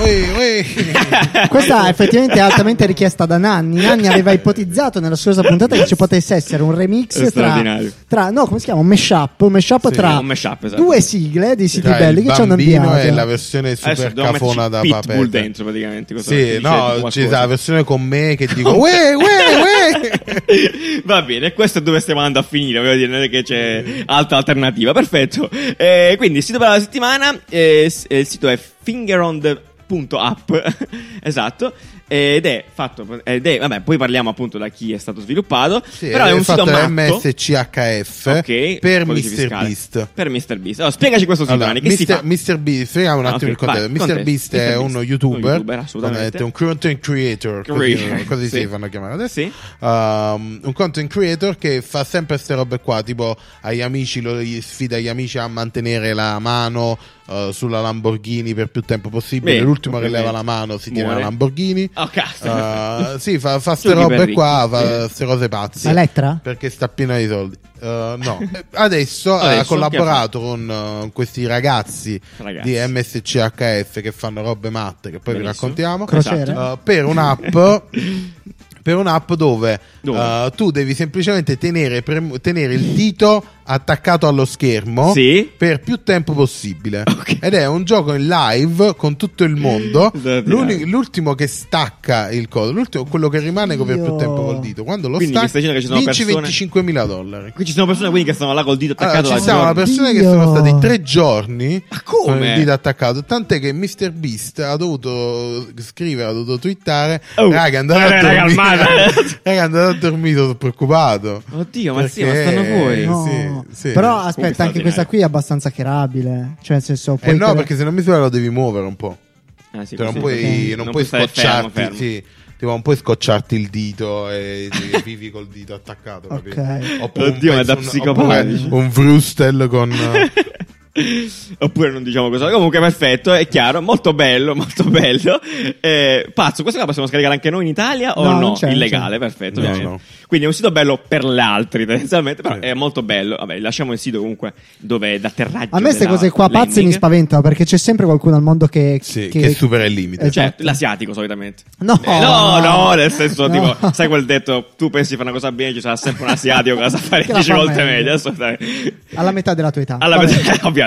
[LAUGHS] Questa effettivamente è altamente richiesta da Nanni. Nanni aveva ipotizzato nella scorsa puntata che ci potesse essere un remix È tra, tra no, come si chiama? Un mashup, un mashup Sì, tra un mashup, esatto. due sigle di siti Tra belli che ci hanno bambino inviato. e la versione super cafona da Pitbull papete. dentro praticamente. Sì, no, sta la versione con me che dico uè, uè, uè. [LAUGHS] Va bene, questo è dove stiamo andando a finire, voglio dire, non è che c'è altra alternativa. Perfetto. Eh, quindi il sito per la settimana, eh, eh, il sito è fingeronde.app, [LAUGHS] esatto, ed è fatto, ed è, vabbè, poi parliamo appunto da chi è stato sviluppato, Sì, però è un sito matto. MSCHF Ok, per codice Mr. fiscale. Beast. Per Mr. Beast. Allora, spiegaci questo sito, Allora? Mr. Mr. Beast, spieghiamo un Ah, attimo ok, il contesto. vai. Beast è uno youtuber, Un youtuber, un content creator, così, Creator, così sì. si fanno chiamare adesso. Sì. Um, un content creator che fa sempre queste robe qua, tipo agli amici, lo, sfida gli amici a mantenere la mano uh, sulla Lamborghini per più tempo possibile. Bene, L'ultimo che leva la mano si tiene la. Lamborghini. Oh, cazzo. Uh, sì, fa, fa ste robe qua, fa queste cose pazze. La Elettra? Perché sta piena di soldi. Uh, no, adesso, [LAUGHS] Adesso, ha collaborato con uh, questi ragazzi, Ragazzi. di MSCHF che fanno robe matte che poi vi Benissimo. raccontiamo Crociere? uh, per un'app [LAUGHS] per un'app dove Dove? Uh, tu devi semplicemente tenere, prem- tenere il dito attaccato allo schermo Sì. per più tempo possibile. Ok. Ed è un gioco in live con tutto il mondo. [LAUGHS] L'ultimo che stacca il coso, l'ultimo quello che rimane per più tempo col dito. Quando lo Quindi stacca, sono vinci persone- 25.000 dollari. Qui ci sono persone quindi che stanno là col dito attaccato Allora, ci giornata. persone che sono stati tre giorni con il dito attaccato. Tant'è che Mr. Beast ha dovuto scrivere, ha dovuto twittare. Oh, raga, andate eh, a raga, [LAUGHS] dormire. calmate." raga, andate a dormire, sono preoccupato. Oddio, ma sì, ma Perché- stanno fuori. No. sì, sì. Però aspetta, anche questa qui è abbastanza cherabile. Cioè, nel senso, Eh puoi no, cre- perché se non mi sbaglio lo devi muovere un po'. Ah, sì, Cioè, non puoi, ok. non puoi stare scocciarti. fermo, fermo. Sì, tipo, non puoi scocciarti il dito e [LAUGHS] vivi col dito attaccato. capito? Ok. Oppure Oddio, un ma è da pezzo- un- oppure Un Vrustel con. [LAUGHS] eh, [LAUGHS] Oppure non diciamo cosa. Comunque, perfetto, è chiaro, molto bello, [LAUGHS] molto bello. Eh, pazzo, questa la possiamo scaricare anche noi in Italia o No, no? c'è, Illegale, c'è. perfetto, No, no. Quindi è un sito bello per gli altri, [LAUGHS] tendenzialmente, però Sì. è molto bello. Vabbè, lasciamo il sito comunque dove è d'atterraggio. A me queste cose qua pazze landing. mi spaventano perché c'è sempre qualcuno al mondo che. Sì, che supera il limite. Esatto. Cioè, l'asiatico solitamente. No, Eh, no, no, nel senso, No. tipo, sai quel detto, tu pensi di fare una cosa bene, ci sarà sempre un asiatico che la sa fare Che la 10 fa volte meglio. meglio, assolutamente. Alla metà della tua età. Alla metà, ovviamente.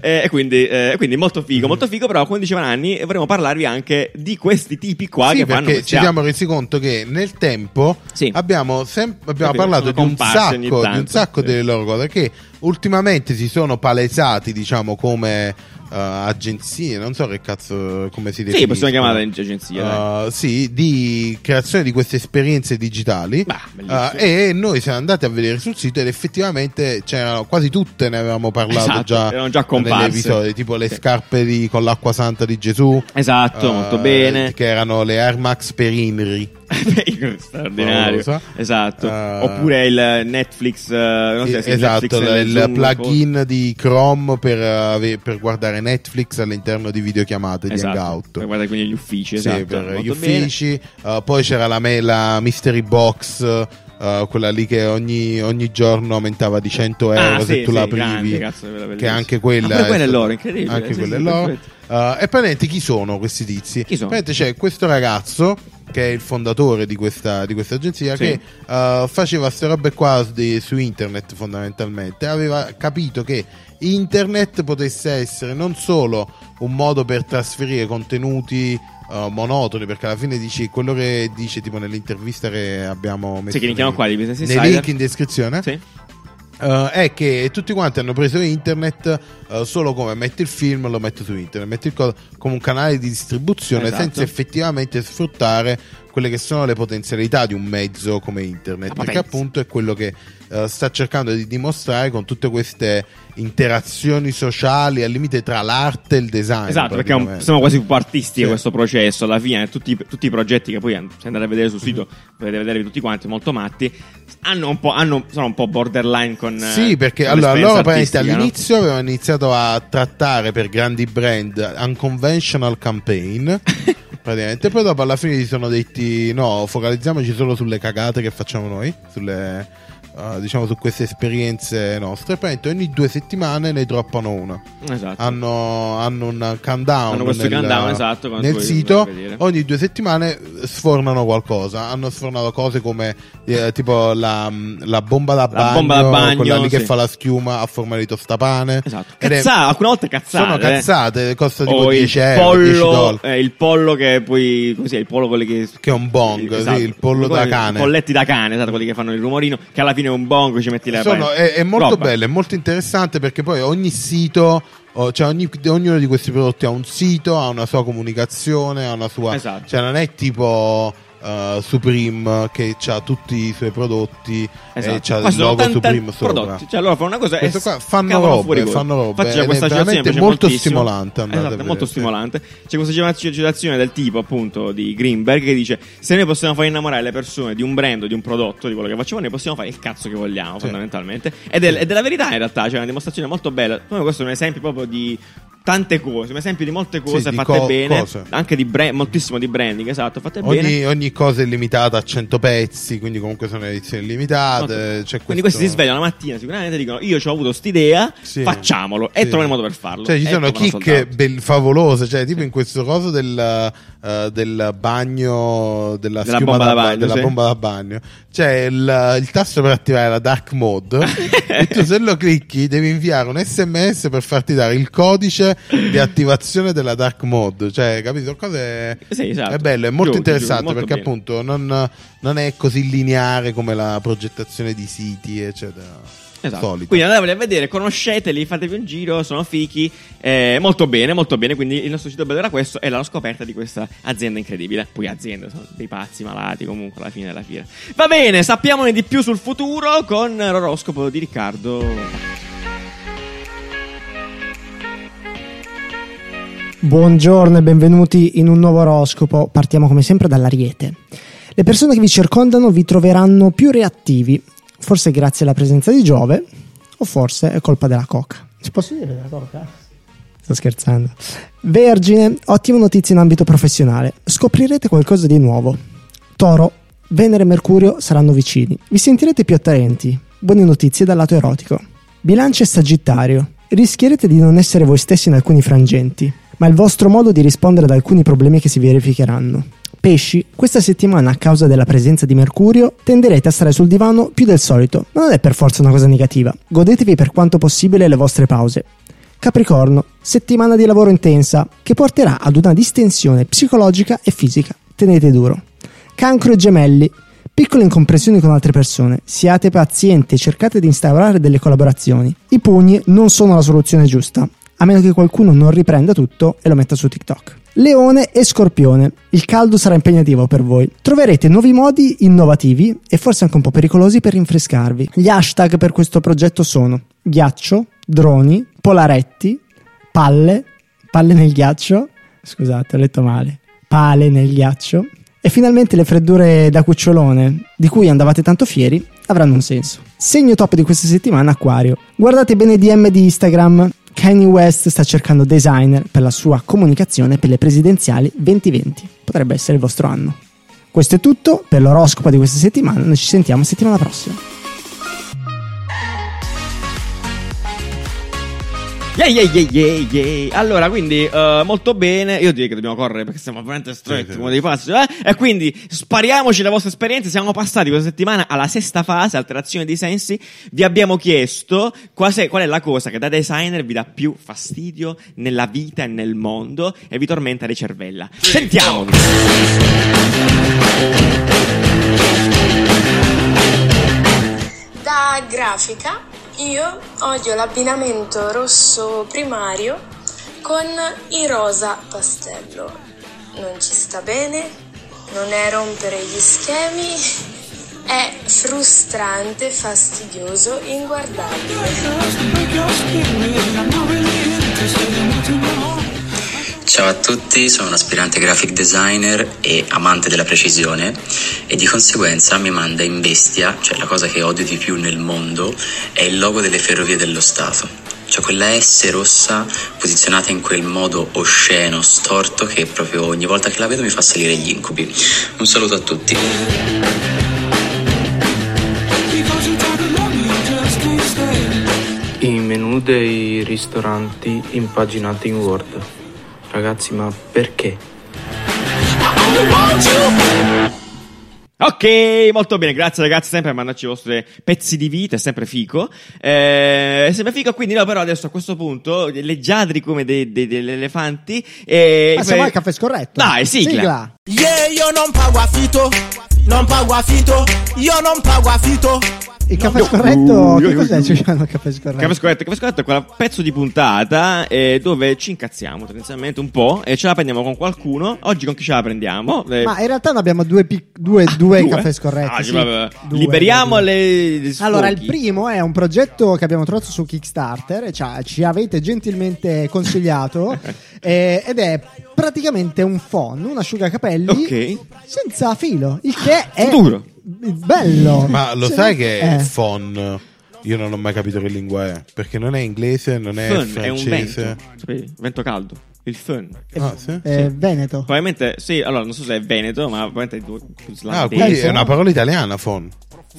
Eh, E quindi, eh, quindi molto figo, molto figo, però come dicevano Anni, vorremmo parlarvi anche di questi tipi qua sì, che fanno perché questi ci siamo resi conto che nel tempo Sì. abbiamo, sem- abbiamo parlato di un sacco, di un sacco sì. delle loro cose che ultimamente si sono palesati, diciamo, come eh, agenzie, non so che cazzo come si Sì, definiscono. possiamo agenzia. dai. Uh, sì, di creazione di queste esperienze digitali. Bah. Uh, e noi siamo andati a vedere sul sito ed effettivamente c'erano quasi tutte, ne avevamo parlato Esatto, già, erano già episodi, tipo le Sì. scarpe di- con l'acqua santa di Gesù. Esatto, uh, molto bene. Che erano le Air Max per Inri. [LAUGHS] Straordinario. Esatto. Eh, Oppure il Netflix, eh, non so se esatto, Netflix nel il plugin di Chrome per, ave- per guardare Netflix all'interno di videochiamate di Esatto. Hangout. Per guardare quindi gli uffici, Sì, esatto. per molto gli uffici. Uh, poi c'era la, me- la Mystery Box, uh, quella lì che ogni, ogni giorno aumentava di 100 bene. euro Ah, se sì, tu sì, la aprivi. che anche quella, Ah, pure quella è loro, incredibile. Anche quella è loro. Uh, e praticamente chi sono questi tizi? Chi sono? Praticamente c'è questo ragazzo che è il fondatore di questa, di questa agenzia Sì. che uh, faceva queste robe qua di- su internet fondamentalmente. Aveva capito che internet potesse essere non solo un modo per trasferire contenuti uh, monotoni, perché alla fine dici quello che dice tipo nell'intervista che abbiamo messo Sì, che nei- qua di Business nei Insider. link in descrizione. Sì. Uh, è che tutti quanti hanno preso internet uh, solo come metti il film, lo metti su internet, metti il co- come un canale di distribuzione Esatto. senza effettivamente sfruttare quelle che sono le potenzialità di un mezzo come internet, La perché appunto è quello che uh, sta cercando di dimostrare con tutte queste interazioni sociali al limite tra l'arte e il design. Esatto, perché un- siamo quasi un po' artistici Sì. questo processo. Alla fine, tutti, tutti i progetti che poi se andate a vedere sul sito, potete vedere tutti quanti, molto matti, hanno un po', hanno, sono un po' borderline con. eh, Sì, perché con allora loro artistica, no? all'inizio avevano iniziato a trattare per grandi brand unconventional campaign. [LAUGHS] praticamente, poi dopo alla fine si sono detti: no, focalizziamoci solo sulle cagate che facciamo noi, sulle. Eh, diciamo su queste esperienze nostre. Praticamente ogni due settimane ne droppano una. Esatto. Hanno, hanno un countdown, Hanno questo nel, countdown, esatto, nel sito. Ogni due settimane sfornano qualcosa. Hanno sfornato cose come eh, tipo la, la bomba da La bagno, bomba da bagno, quella lì che sì. fa la schiuma a forma di tostapane. Esatto. Ed è- Cazzate, alcune volte cazzate. sono eh. cazzate, costa tipo O 10 il euro, 10 pollo, dollari. eh, il pollo che poi così il pollo quelli che Che è un bong, Esatto. sì, il pollo da cane. polletti da cane esatto quelli che fanno il rumorino che alla fine è un bong ci metti la Sono- è, è molto Roba. bello, è molto interessante perché poi ogni sito, cioè ogni- ognuno di questi prodotti ha un sito, ha una sua comunicazione, ha una sua... Esatto. Cioè non è tipo uh, Supreme che ha tutti i suoi prodotti Esatto. e c'ha il logo Supreme sopra. prodotti. Cioè, loro fanno una cosa Questo qua fanno robe, fanno robe, Infatti c'è questa piace molto stimolante Esatto, è molto stimolante. C'è questa agitazione del tipo, appunto, di Greenberg che dice: Se noi possiamo far innamorare le persone di un brand di un prodotto, di quello che facciamo, noi possiamo fare il cazzo che vogliamo, Sì. fondamentalmente. Ed è, è la verità, in realtà. C'è una dimostrazione molto bella. Come questo è un esempio proprio di tante cose, un esempio di molte cose Sì, fatte co- bene, cose. anche di brand, moltissimo di branding, esatto, fatte bene. Ogni, ogni cosa è limitata a 100 pezzi, quindi comunque sono edizioni limitate. C'è Quindi questo- questi si svegliano la mattina sicuramente dicono io ci ho avuto st'idea, Sì. facciamolo e Sì. troviamo il modo per farlo. Cioè, ci E sono chicche bel- favolose, cioè, tipo in questo coso del, eh, del bagno, della, Della bomba da da ba- bagno, della bomba da bagno, c'è il, il tasto per attivare la dark mode. [LAUGHS] e tu, se lo clicchi, devi inviare un sms per farti dare il codice di attivazione della dark mode. Cioè, capito? Cose... Sì, esatto. È bello, è molto Giusto, interessante giusto, molto perché bene. appunto non, non è così lineare come la progettazione di siti, eccetera. Esatto. Quindi andateveli a vedere, conosceteli, fatevi un giro, sono fichi. eh, molto bene, molto bene. Quindi il nostro sito bello era questo e la scoperta di questa azienda incredibile. Poi aziende, sono dei pazzi malati comunque alla fine della fiera. Va bene, sappiamone di più sul futuro con l'oroscopo di Riccardo. Buongiorno e benvenuti in un nuovo oroscopo. Partiamo come sempre dall'Ariete. Le persone che vi circondano vi troveranno più reattivi, forse grazie alla presenza di Giove, o forse è colpa della coca. Ci posso dire della coca? Sto scherzando. Vergine, ottime notizie in ambito professionale. Scoprirete qualcosa di nuovo. Toro, Venere e Mercurio saranno vicini. Vi sentirete più attraenti. Buone notizie dal lato erotico. Bilancia e Sagittario. Rischierete di non essere voi stessi in alcuni frangenti, ma il vostro modo di rispondere ad alcuni problemi che si verificheranno. Pesci, questa settimana a causa della presenza di Mercurio tenderete a stare sul divano più del solito, ma non è per forza una cosa negativa. Godetevi per quanto possibile le vostre pause. Capricorno, settimana di lavoro intensa che porterà ad una distensione psicologica e fisica. Tenete duro. Cancro e gemelli. Piccole incomprensioni con altre persone. Siate pazienti e cercate di instaurare delle collaborazioni. I pugni non sono la soluzione giusta, a meno che qualcuno non riprenda tutto e lo metta su TikTok. Leone e Scorpione. Il caldo sarà impegnativo per voi. Troverete nuovi modi innovativi e forse anche un po' pericolosi per rinfrescarvi. Gli hashtag per questo progetto sono ghiaccio, droni, polaretti, palle, palle nel ghiaccio. Scusate, ho letto male. Pale nel ghiaccio. E finalmente le freddure da cucciolone, di cui andavate tanto fieri, avranno un senso. Segno top di questa settimana, Aquario. Guardate bene i DM di Instagram. Kanye West sta cercando designer per la sua comunicazione per le presidenziali 2020. Potrebbe essere il vostro anno. Questo è tutto per l'oroscopo di questa settimana. Noi ci sentiamo settimana prossima. Yeah, yeah, yeah, yeah, yeah. Allora, quindi, eh, molto bene. Io direi che dobbiamo correre perché siamo veramente stretti come dei pazzi. eh? E quindi, spariamoci le vostre esperienze. Siamo passati questa settimana alla sesta fase, alterazione dei sensi. Vi abbiamo chiesto quasi- qual è la cosa che da designer vi dà più fastidio nella vita e nel mondo e vi tormenta le cervella. Sentiamovi. Da grafica io odio l'abbinamento rosso primario con il rosa pastello. Non ci sta bene, non è rompere gli schemi, è frustrante, fastidioso, inguardabile. Ciao a tutti, sono un aspirante graphic designer e amante della precisione e di conseguenza mi manda in bestia, cioè la cosa che odio di più nel mondo, è il logo delle ferrovie dello Stato. Cioè quella S rossa posizionata in quel modo osceno, storto, che proprio ogni volta che la vedo mi fa salire gli incubi. Un saluto a tutti. I menù dei ristoranti impaginati in Word. Ragazzi, ma perché? Ok, molto bene, grazie ragazzi sempre per mandarci i vostri pezzi di vita, è sempre fico. Eh, è sempre fico, quindi no, però adesso a questo punto, leggiadri come dei- dei- degli elefanti. E Ma siamo al caffè scorretto. Dai, sigla. Yeah, io non pago affitto, non pago affitto, io non pago affitto. Il caffè scorretto, che cos'è? [LAUGHS] Ci chiamano il caffè scorretto. Caffè scorretto, caffè scorretto è quel pezzo di puntata eh, dove ci incazziamo tendenzialmente un po' e ce la prendiamo con qualcuno. Oggi con chi ce la prendiamo? Eh, Ma in realtà noi abbiamo due, pic- due, due Due? caffè scorretti. Ah, sì. vabbè. Due, Liberiamo due. le, le Allora, il primo è un progetto che abbiamo trovato su Kickstarter, e ci avete gentilmente consigliato, [LAUGHS] eh, ed è praticamente un phon, un asciugacapelli Ok. senza filo, il che è Futuro. Bello. Ma lo Se sai che eh. phon Io non ho mai capito che lingua è. Perché non è inglese, non è Fun è un francese. vento. Vento caldo. Il fun. Ah, sì? Eh, Veneto. Probabilmente, sì, allora non so se è Veneto, ma probabilmente è due- Ah, islandese. quindi è una parola italiana, phone.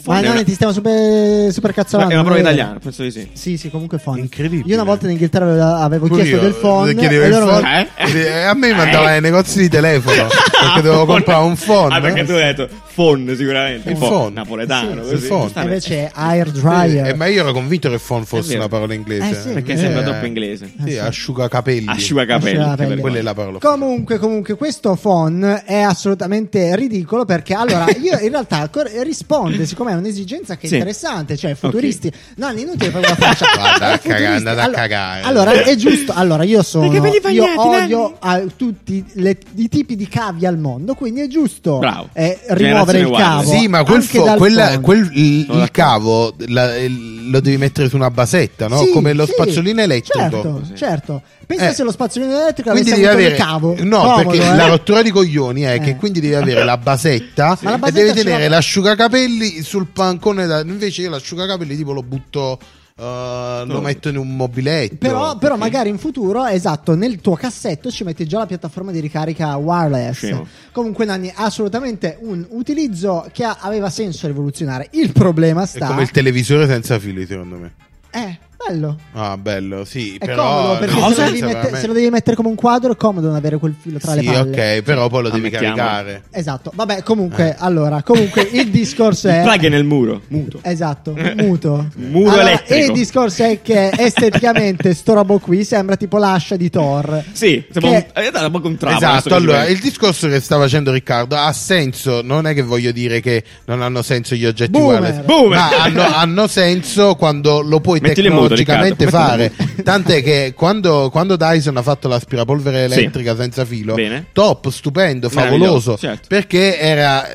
Ma è no, una- ti stiamo super, super cazzolando. È una non parola italiana, penso di sì. Sì, sì, comunque phone. Incredibile. Io una volta in Inghilterra avevo, avevo chiesto io, del phone. chiedevo e il loro- phone. Eh? E a me mandava ai negozi di telefono [LAUGHS] perché dovevo comprare un phone. Ah, perché tu hai detto phone sicuramente. Il Phone, phone. Napoletano. Sì, così. Invece air dryer. Eh, ma io ero convinto che phone fosse una parola inglese. Eh, sì. Perché Eh, sembra troppo inglese. Sì, asciugacapelli. Asciugacapelli. Asciugacapelli. Quella è la parola. Comunque, comunque, questo phone è assolutamente ridicolo perché allora io in realtà risponde, siccome è un'esigenza che è Sì. interessante, cioè futuristi. No, inutile proprio la [LAUGHS] faccia. Guarda, a cagare, andate a Allora- cagare. Allora, è giusto. Allora, io sono. I capelli Io bagnati, odio a tutti le- i tipi di cavi al mondo, quindi è giusto Bravo. eh, rimuovere il cavo. Sì, ma quel, fo- quella- quel- il, il cavo la- il- lo devi mettere su una basetta, no? Sì, Come lo sì, spazzolino elettrico. Certo, certo. Pensa Eh. se lo spazzolino elettrico Quindi avesse devi avuto avere il cavo. No, Comodo, perché eh. la rottura di coglioni è Eh. che quindi devi avere la basetta la e basetta devi tenere l'asciugacapelli sul pancone. da- Invece io l'asciugacapelli tipo lo butto, eh, lo metto in un mobiletto. Però, però magari in futuro, esatto, nel tuo cassetto ci metti già la piattaforma di ricarica wireless. Scemo. Comunque, Nanni, assolutamente un utilizzo che aveva senso rivoluzionare. Il problema È sta. come il televisore senza fili, secondo me. Eh, bello. Ah, bello, sì, È però comodo perché se lo, devi mette- se lo devi mettere come un quadro è comodo non avere quel filo tra Sì, le palle. ok, però poi lo devi Ammettiamo. caricare. Esatto, vabbè, Eh. comunque, allora, comunque il discorso [LAUGHS] Il è. plug è nel muro. Muto. Esatto, [LAUGHS] muto. Muro Allora, elettrico. Il discorso è che esteticamente sto robo qui sembra tipo l'ascia di Thor. Sì, sembra Che- un, è un po' un travo. Esatto, allora il discorso che sta facendo Riccardo ha senso, non è che voglio dire che non hanno senso gli oggetti Boomer. wireless, Boomer. ma hanno, hanno senso quando lo puoi Mettili in Riccardo, fare. [LAUGHS] Tant'è che quando, quando Dyson ha fatto l'aspirapolvere Sì. elettrica senza filo, Bene. top, stupendo, favoloso, certo. perché era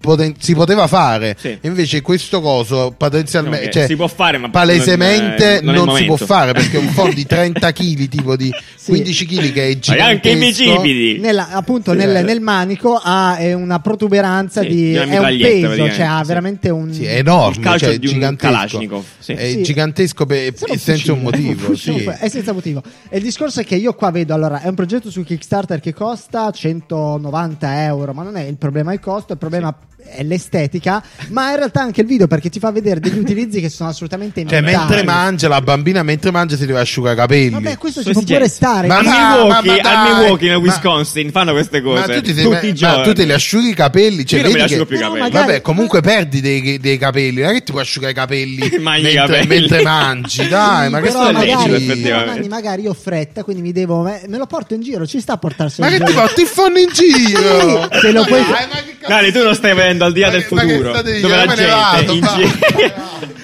poten- si poteva fare Sì. invece questo coso potenzialmente Ok, cioè, si può fare, ma palesemente non non non, si può fare perché un phone di [LAUGHS] 30 kg tipo di Sì. 15 kg che è gigantesco anche i bicipiti. Nella- appunto Sì. nel, nel manico ha eh, una protuberanza Sì, di una è un peso, cioè ha veramente un Sì, è enorme, calcio cioè, di un gigantesco. È Sì. gigantesco per- senza un motivo. È senza motivo. E il discorso è che io qua vedo, allora, è un progetto su Kickstarter che costa 190 euro, ma non è il problema il costo, il problema è l'estetica, ma in realtà anche il video perché ti fa vedere degli utilizzi che sono assolutamente Cioè, inventati. mentre mangia, la bambina mentre mangia si deve asciugare i capelli. Vabbè, questo ci Sono può pure esigenze. Stare. Ma a no, Milwaukee, ma- ma a Milwaukee nel ma- Wisconsin fanno queste cose ma tu, ti sei- tutti i ma giorni. tu te li asciughi i capelli? Cioè, Io non li asciugo che- più i No, capelli. magari- Vabbè, comunque perdi dei, dei capelli. Non è che ti puoi asciugare i capelli [LAUGHS] mentre, capelli. mentre mangi. [LAUGHS] Dai, ma che questo è dicendo? effettivamente. magari io ho fretta, quindi mi devo. Me, lo porto in giro, ci sta a portarsi Ma in che giro. ti porti il phone in giro? [LAUGHS] Te lo puoi- Dai, ma che tu lo stai vedendo al di là Ma del che- ma che futuro, dove la gente in giro.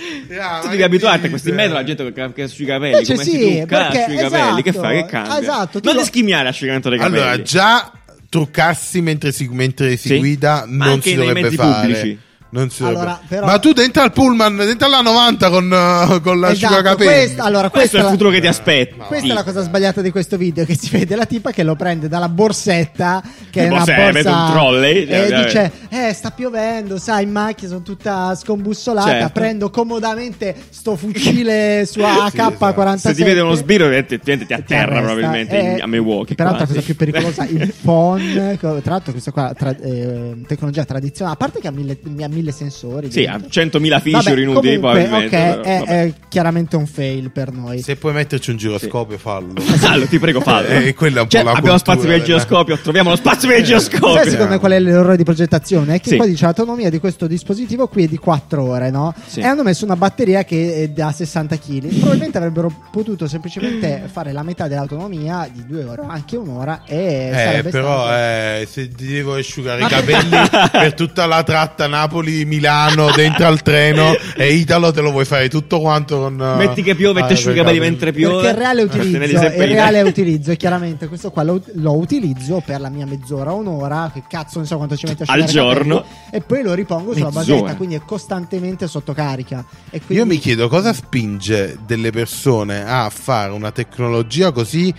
Ah, Tu devi abituarti a questi metodi, la gente che, che asciuga i capelli, Invece come sì, si trucca, perché- asciuga i capelli, che esatto, fa, che cambia? esatto, non lo- discriminare l'asciugamento dei capelli. Allora, già truccarsi mentre si, mentre si Sì. guida Ma non si dovrebbe fare. pubblici. Non si Allora, però- Ma tu dentro al pullman, dentro alla 90 con, uh, con l'asciugacapelli. Esatto, questa, allora, Questo questa è il la- futuro che ti aspetta. Questa è la cosa sbagliata di questo video: che si vede la tipa che lo prende dalla borsetta, che è una Borsetta, borsa. un trolley, e ovviamente. dice: Eh, sta piovendo, sai, in macchina sono tutta scombussolata. Certo. Prendo comodamente sto fucile su AK-47. Se ti vede uno sbirro, ti, ti, ti atterra probabilmente Eh, a Milwaukee. Peraltro, la qua, cosa sì. più pericolosa, il [LAUGHS] phone. Tra l'altro, questa qua tra- eh, tecnologia tradizionale, a parte che ha mille, ha mille sensori. Sì, ha dentro. 100.000 feature Vabbè, inutili, comunque, probabilmente. ok, però, è, è chiaramente un fail per noi. Se puoi metterci un giroscopio, fallo. [LAUGHS] Fallo, ti prego, fallo. Eh, quella è un Cioè, po' la abbiamo cultura spazio per il della- giroscopio, troviamo lo spazio per il Sai giroscopio. secondo me qual è l'errore di progettazione? È che Sì. poi dice l'autonomia di questo dispositivo qui è di 4 ore, no? Sì. E hanno messo una batteria che è da 60 kg. Probabilmente avrebbero potuto semplicemente [CLEARS THROAT] fare la metà dell'autonomia di 2 ore, anche un'ora, e Eh, però stato- eh, se ti devo asciugare Ma i capelli [LAUGHS] per tutta la tratta Napoli-Milano [LAUGHS] dentro al treno e Italo te lo vuoi fare tutto quanto con... eh, Metti che piove e ah, ti asciuga i quei capelli capelli. mentre piove. Perché il reale Eh, te ne utilizzo, sempre il reale utilizzo è chiaramente questo qua lo, lo utilizzo per la mia mezz'ora, un'ora, che cazzo non so quanto ci mette a Al giorno. capelli, e poi lo ripongo sulla Mezz'ora. basetta, quindi è costantemente sotto carica. E quindi Io mi chiedo cosa spinge delle persone a fare una tecnologia così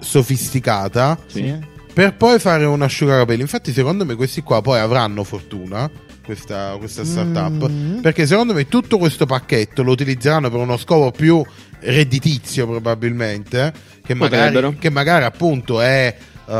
sofisticata Sì. Per poi fare un asciugacapelli. Infatti, secondo me, questi qua poi avranno fortuna questa, questa startup. Perché secondo me tutto questo pacchetto lo utilizzeranno per uno scopo più redditizio, probabilmente. Che magari, che magari appunto è. Uh,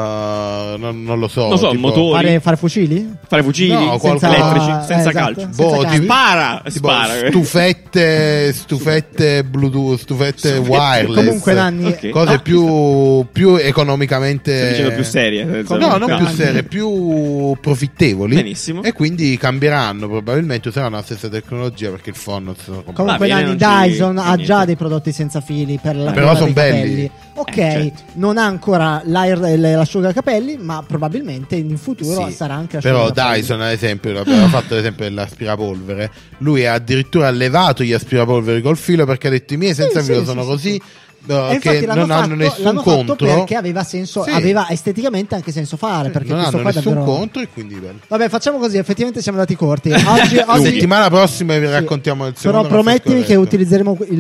non, non lo so, Non so, tipo- motori. Fare, fare fucili? Fare fucili No, qualcosa- elettrici eh, senza esatto, calcio. senza Boh, tipo- Spara, tipo spara. stufette, stufette Bluetooth, stufette wireless. Comunque, Nanni, Ok. cose Ah, più, più economicamente dicendo più serie. senza- No, non più serie, più profittevoli. Benissimo. E quindi cambieranno, probabilmente useranno la stessa tecnologia perché il phone non sono. Comunque, Nanni, ci- Dyson ha niente. già dei prodotti senza fili per la Però cura son dei belli. capelli. Ok, Eh, certo. non ha ancora l'air, l'asciugacapelli, ma probabilmente in futuro Sì, sarà anche Però. Dyson, ad esempio, aveva fatto l'esempio dell'aspirapolvere. Lui ha addirittura allevato gli aspirapolveri col filo perché ha detto: I miei senza Sì, filo sì, sono sì, così. Infatti che l'hanno non hanno fatto- nessun l'hanno fatto contro. perché aveva senso, Sì. aveva esteticamente anche senso fare. Perché non questo hanno qua è nessun davvero... contro e quindi bello. Vabbè, facciamo così. Effettivamente siamo andati corti. Oggi, oggi- Settimana prossima vi Sì. raccontiamo il Però secondo caffè promettimi che utilizzeremo il,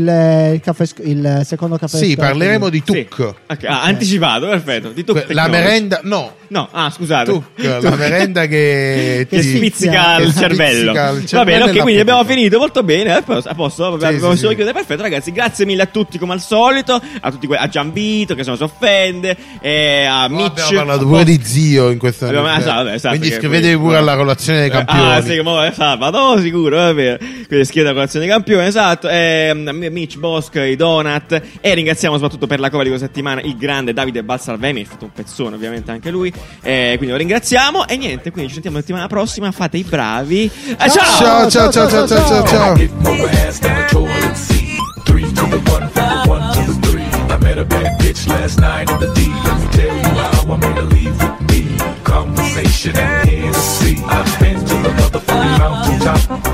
il, caffè il secondo caffè Sì, parleremo di Sì. Tuk. Ok, ah, anticipato, perfetto. Di Que- La merenda, no, No, ah, scusate. Tuk, la merenda che, [LAUGHS] Che ti- spizzica il cervello. il Va cervello bene, ok, quindi abbiamo finito molto bene. A posto, a posto, Sì, abbiamo sì, solo sì. chiudere. Perfetto, ragazzi. Grazie mille a tutti, come al solito. A tutti que- a Giambito che se non si offende. E a Oh, Mitch. abbiamo parlato pure di zio in questo Abbiamo- ah, esatto, esatto, quindi poi- pure alla colazione dei campioni Ah, sì, mo, eh, sabato, sicuro, è vero. Quindi scheda colazione dei campioni, esatto. Ehm, Mitch Bosch, i Donut. E ringraziamo soprattutto per la cover di questa settimana il grande Davide Balsalvemi. Ha fatto un pezzone, ovviamente, anche lui. Eh, quindi lo ringraziamo e niente, quindi ci sentiamo la settimana prossima, fate i bravi. Eh, ciao! Ciao ciao ciao ciao ciao ciao. ciao.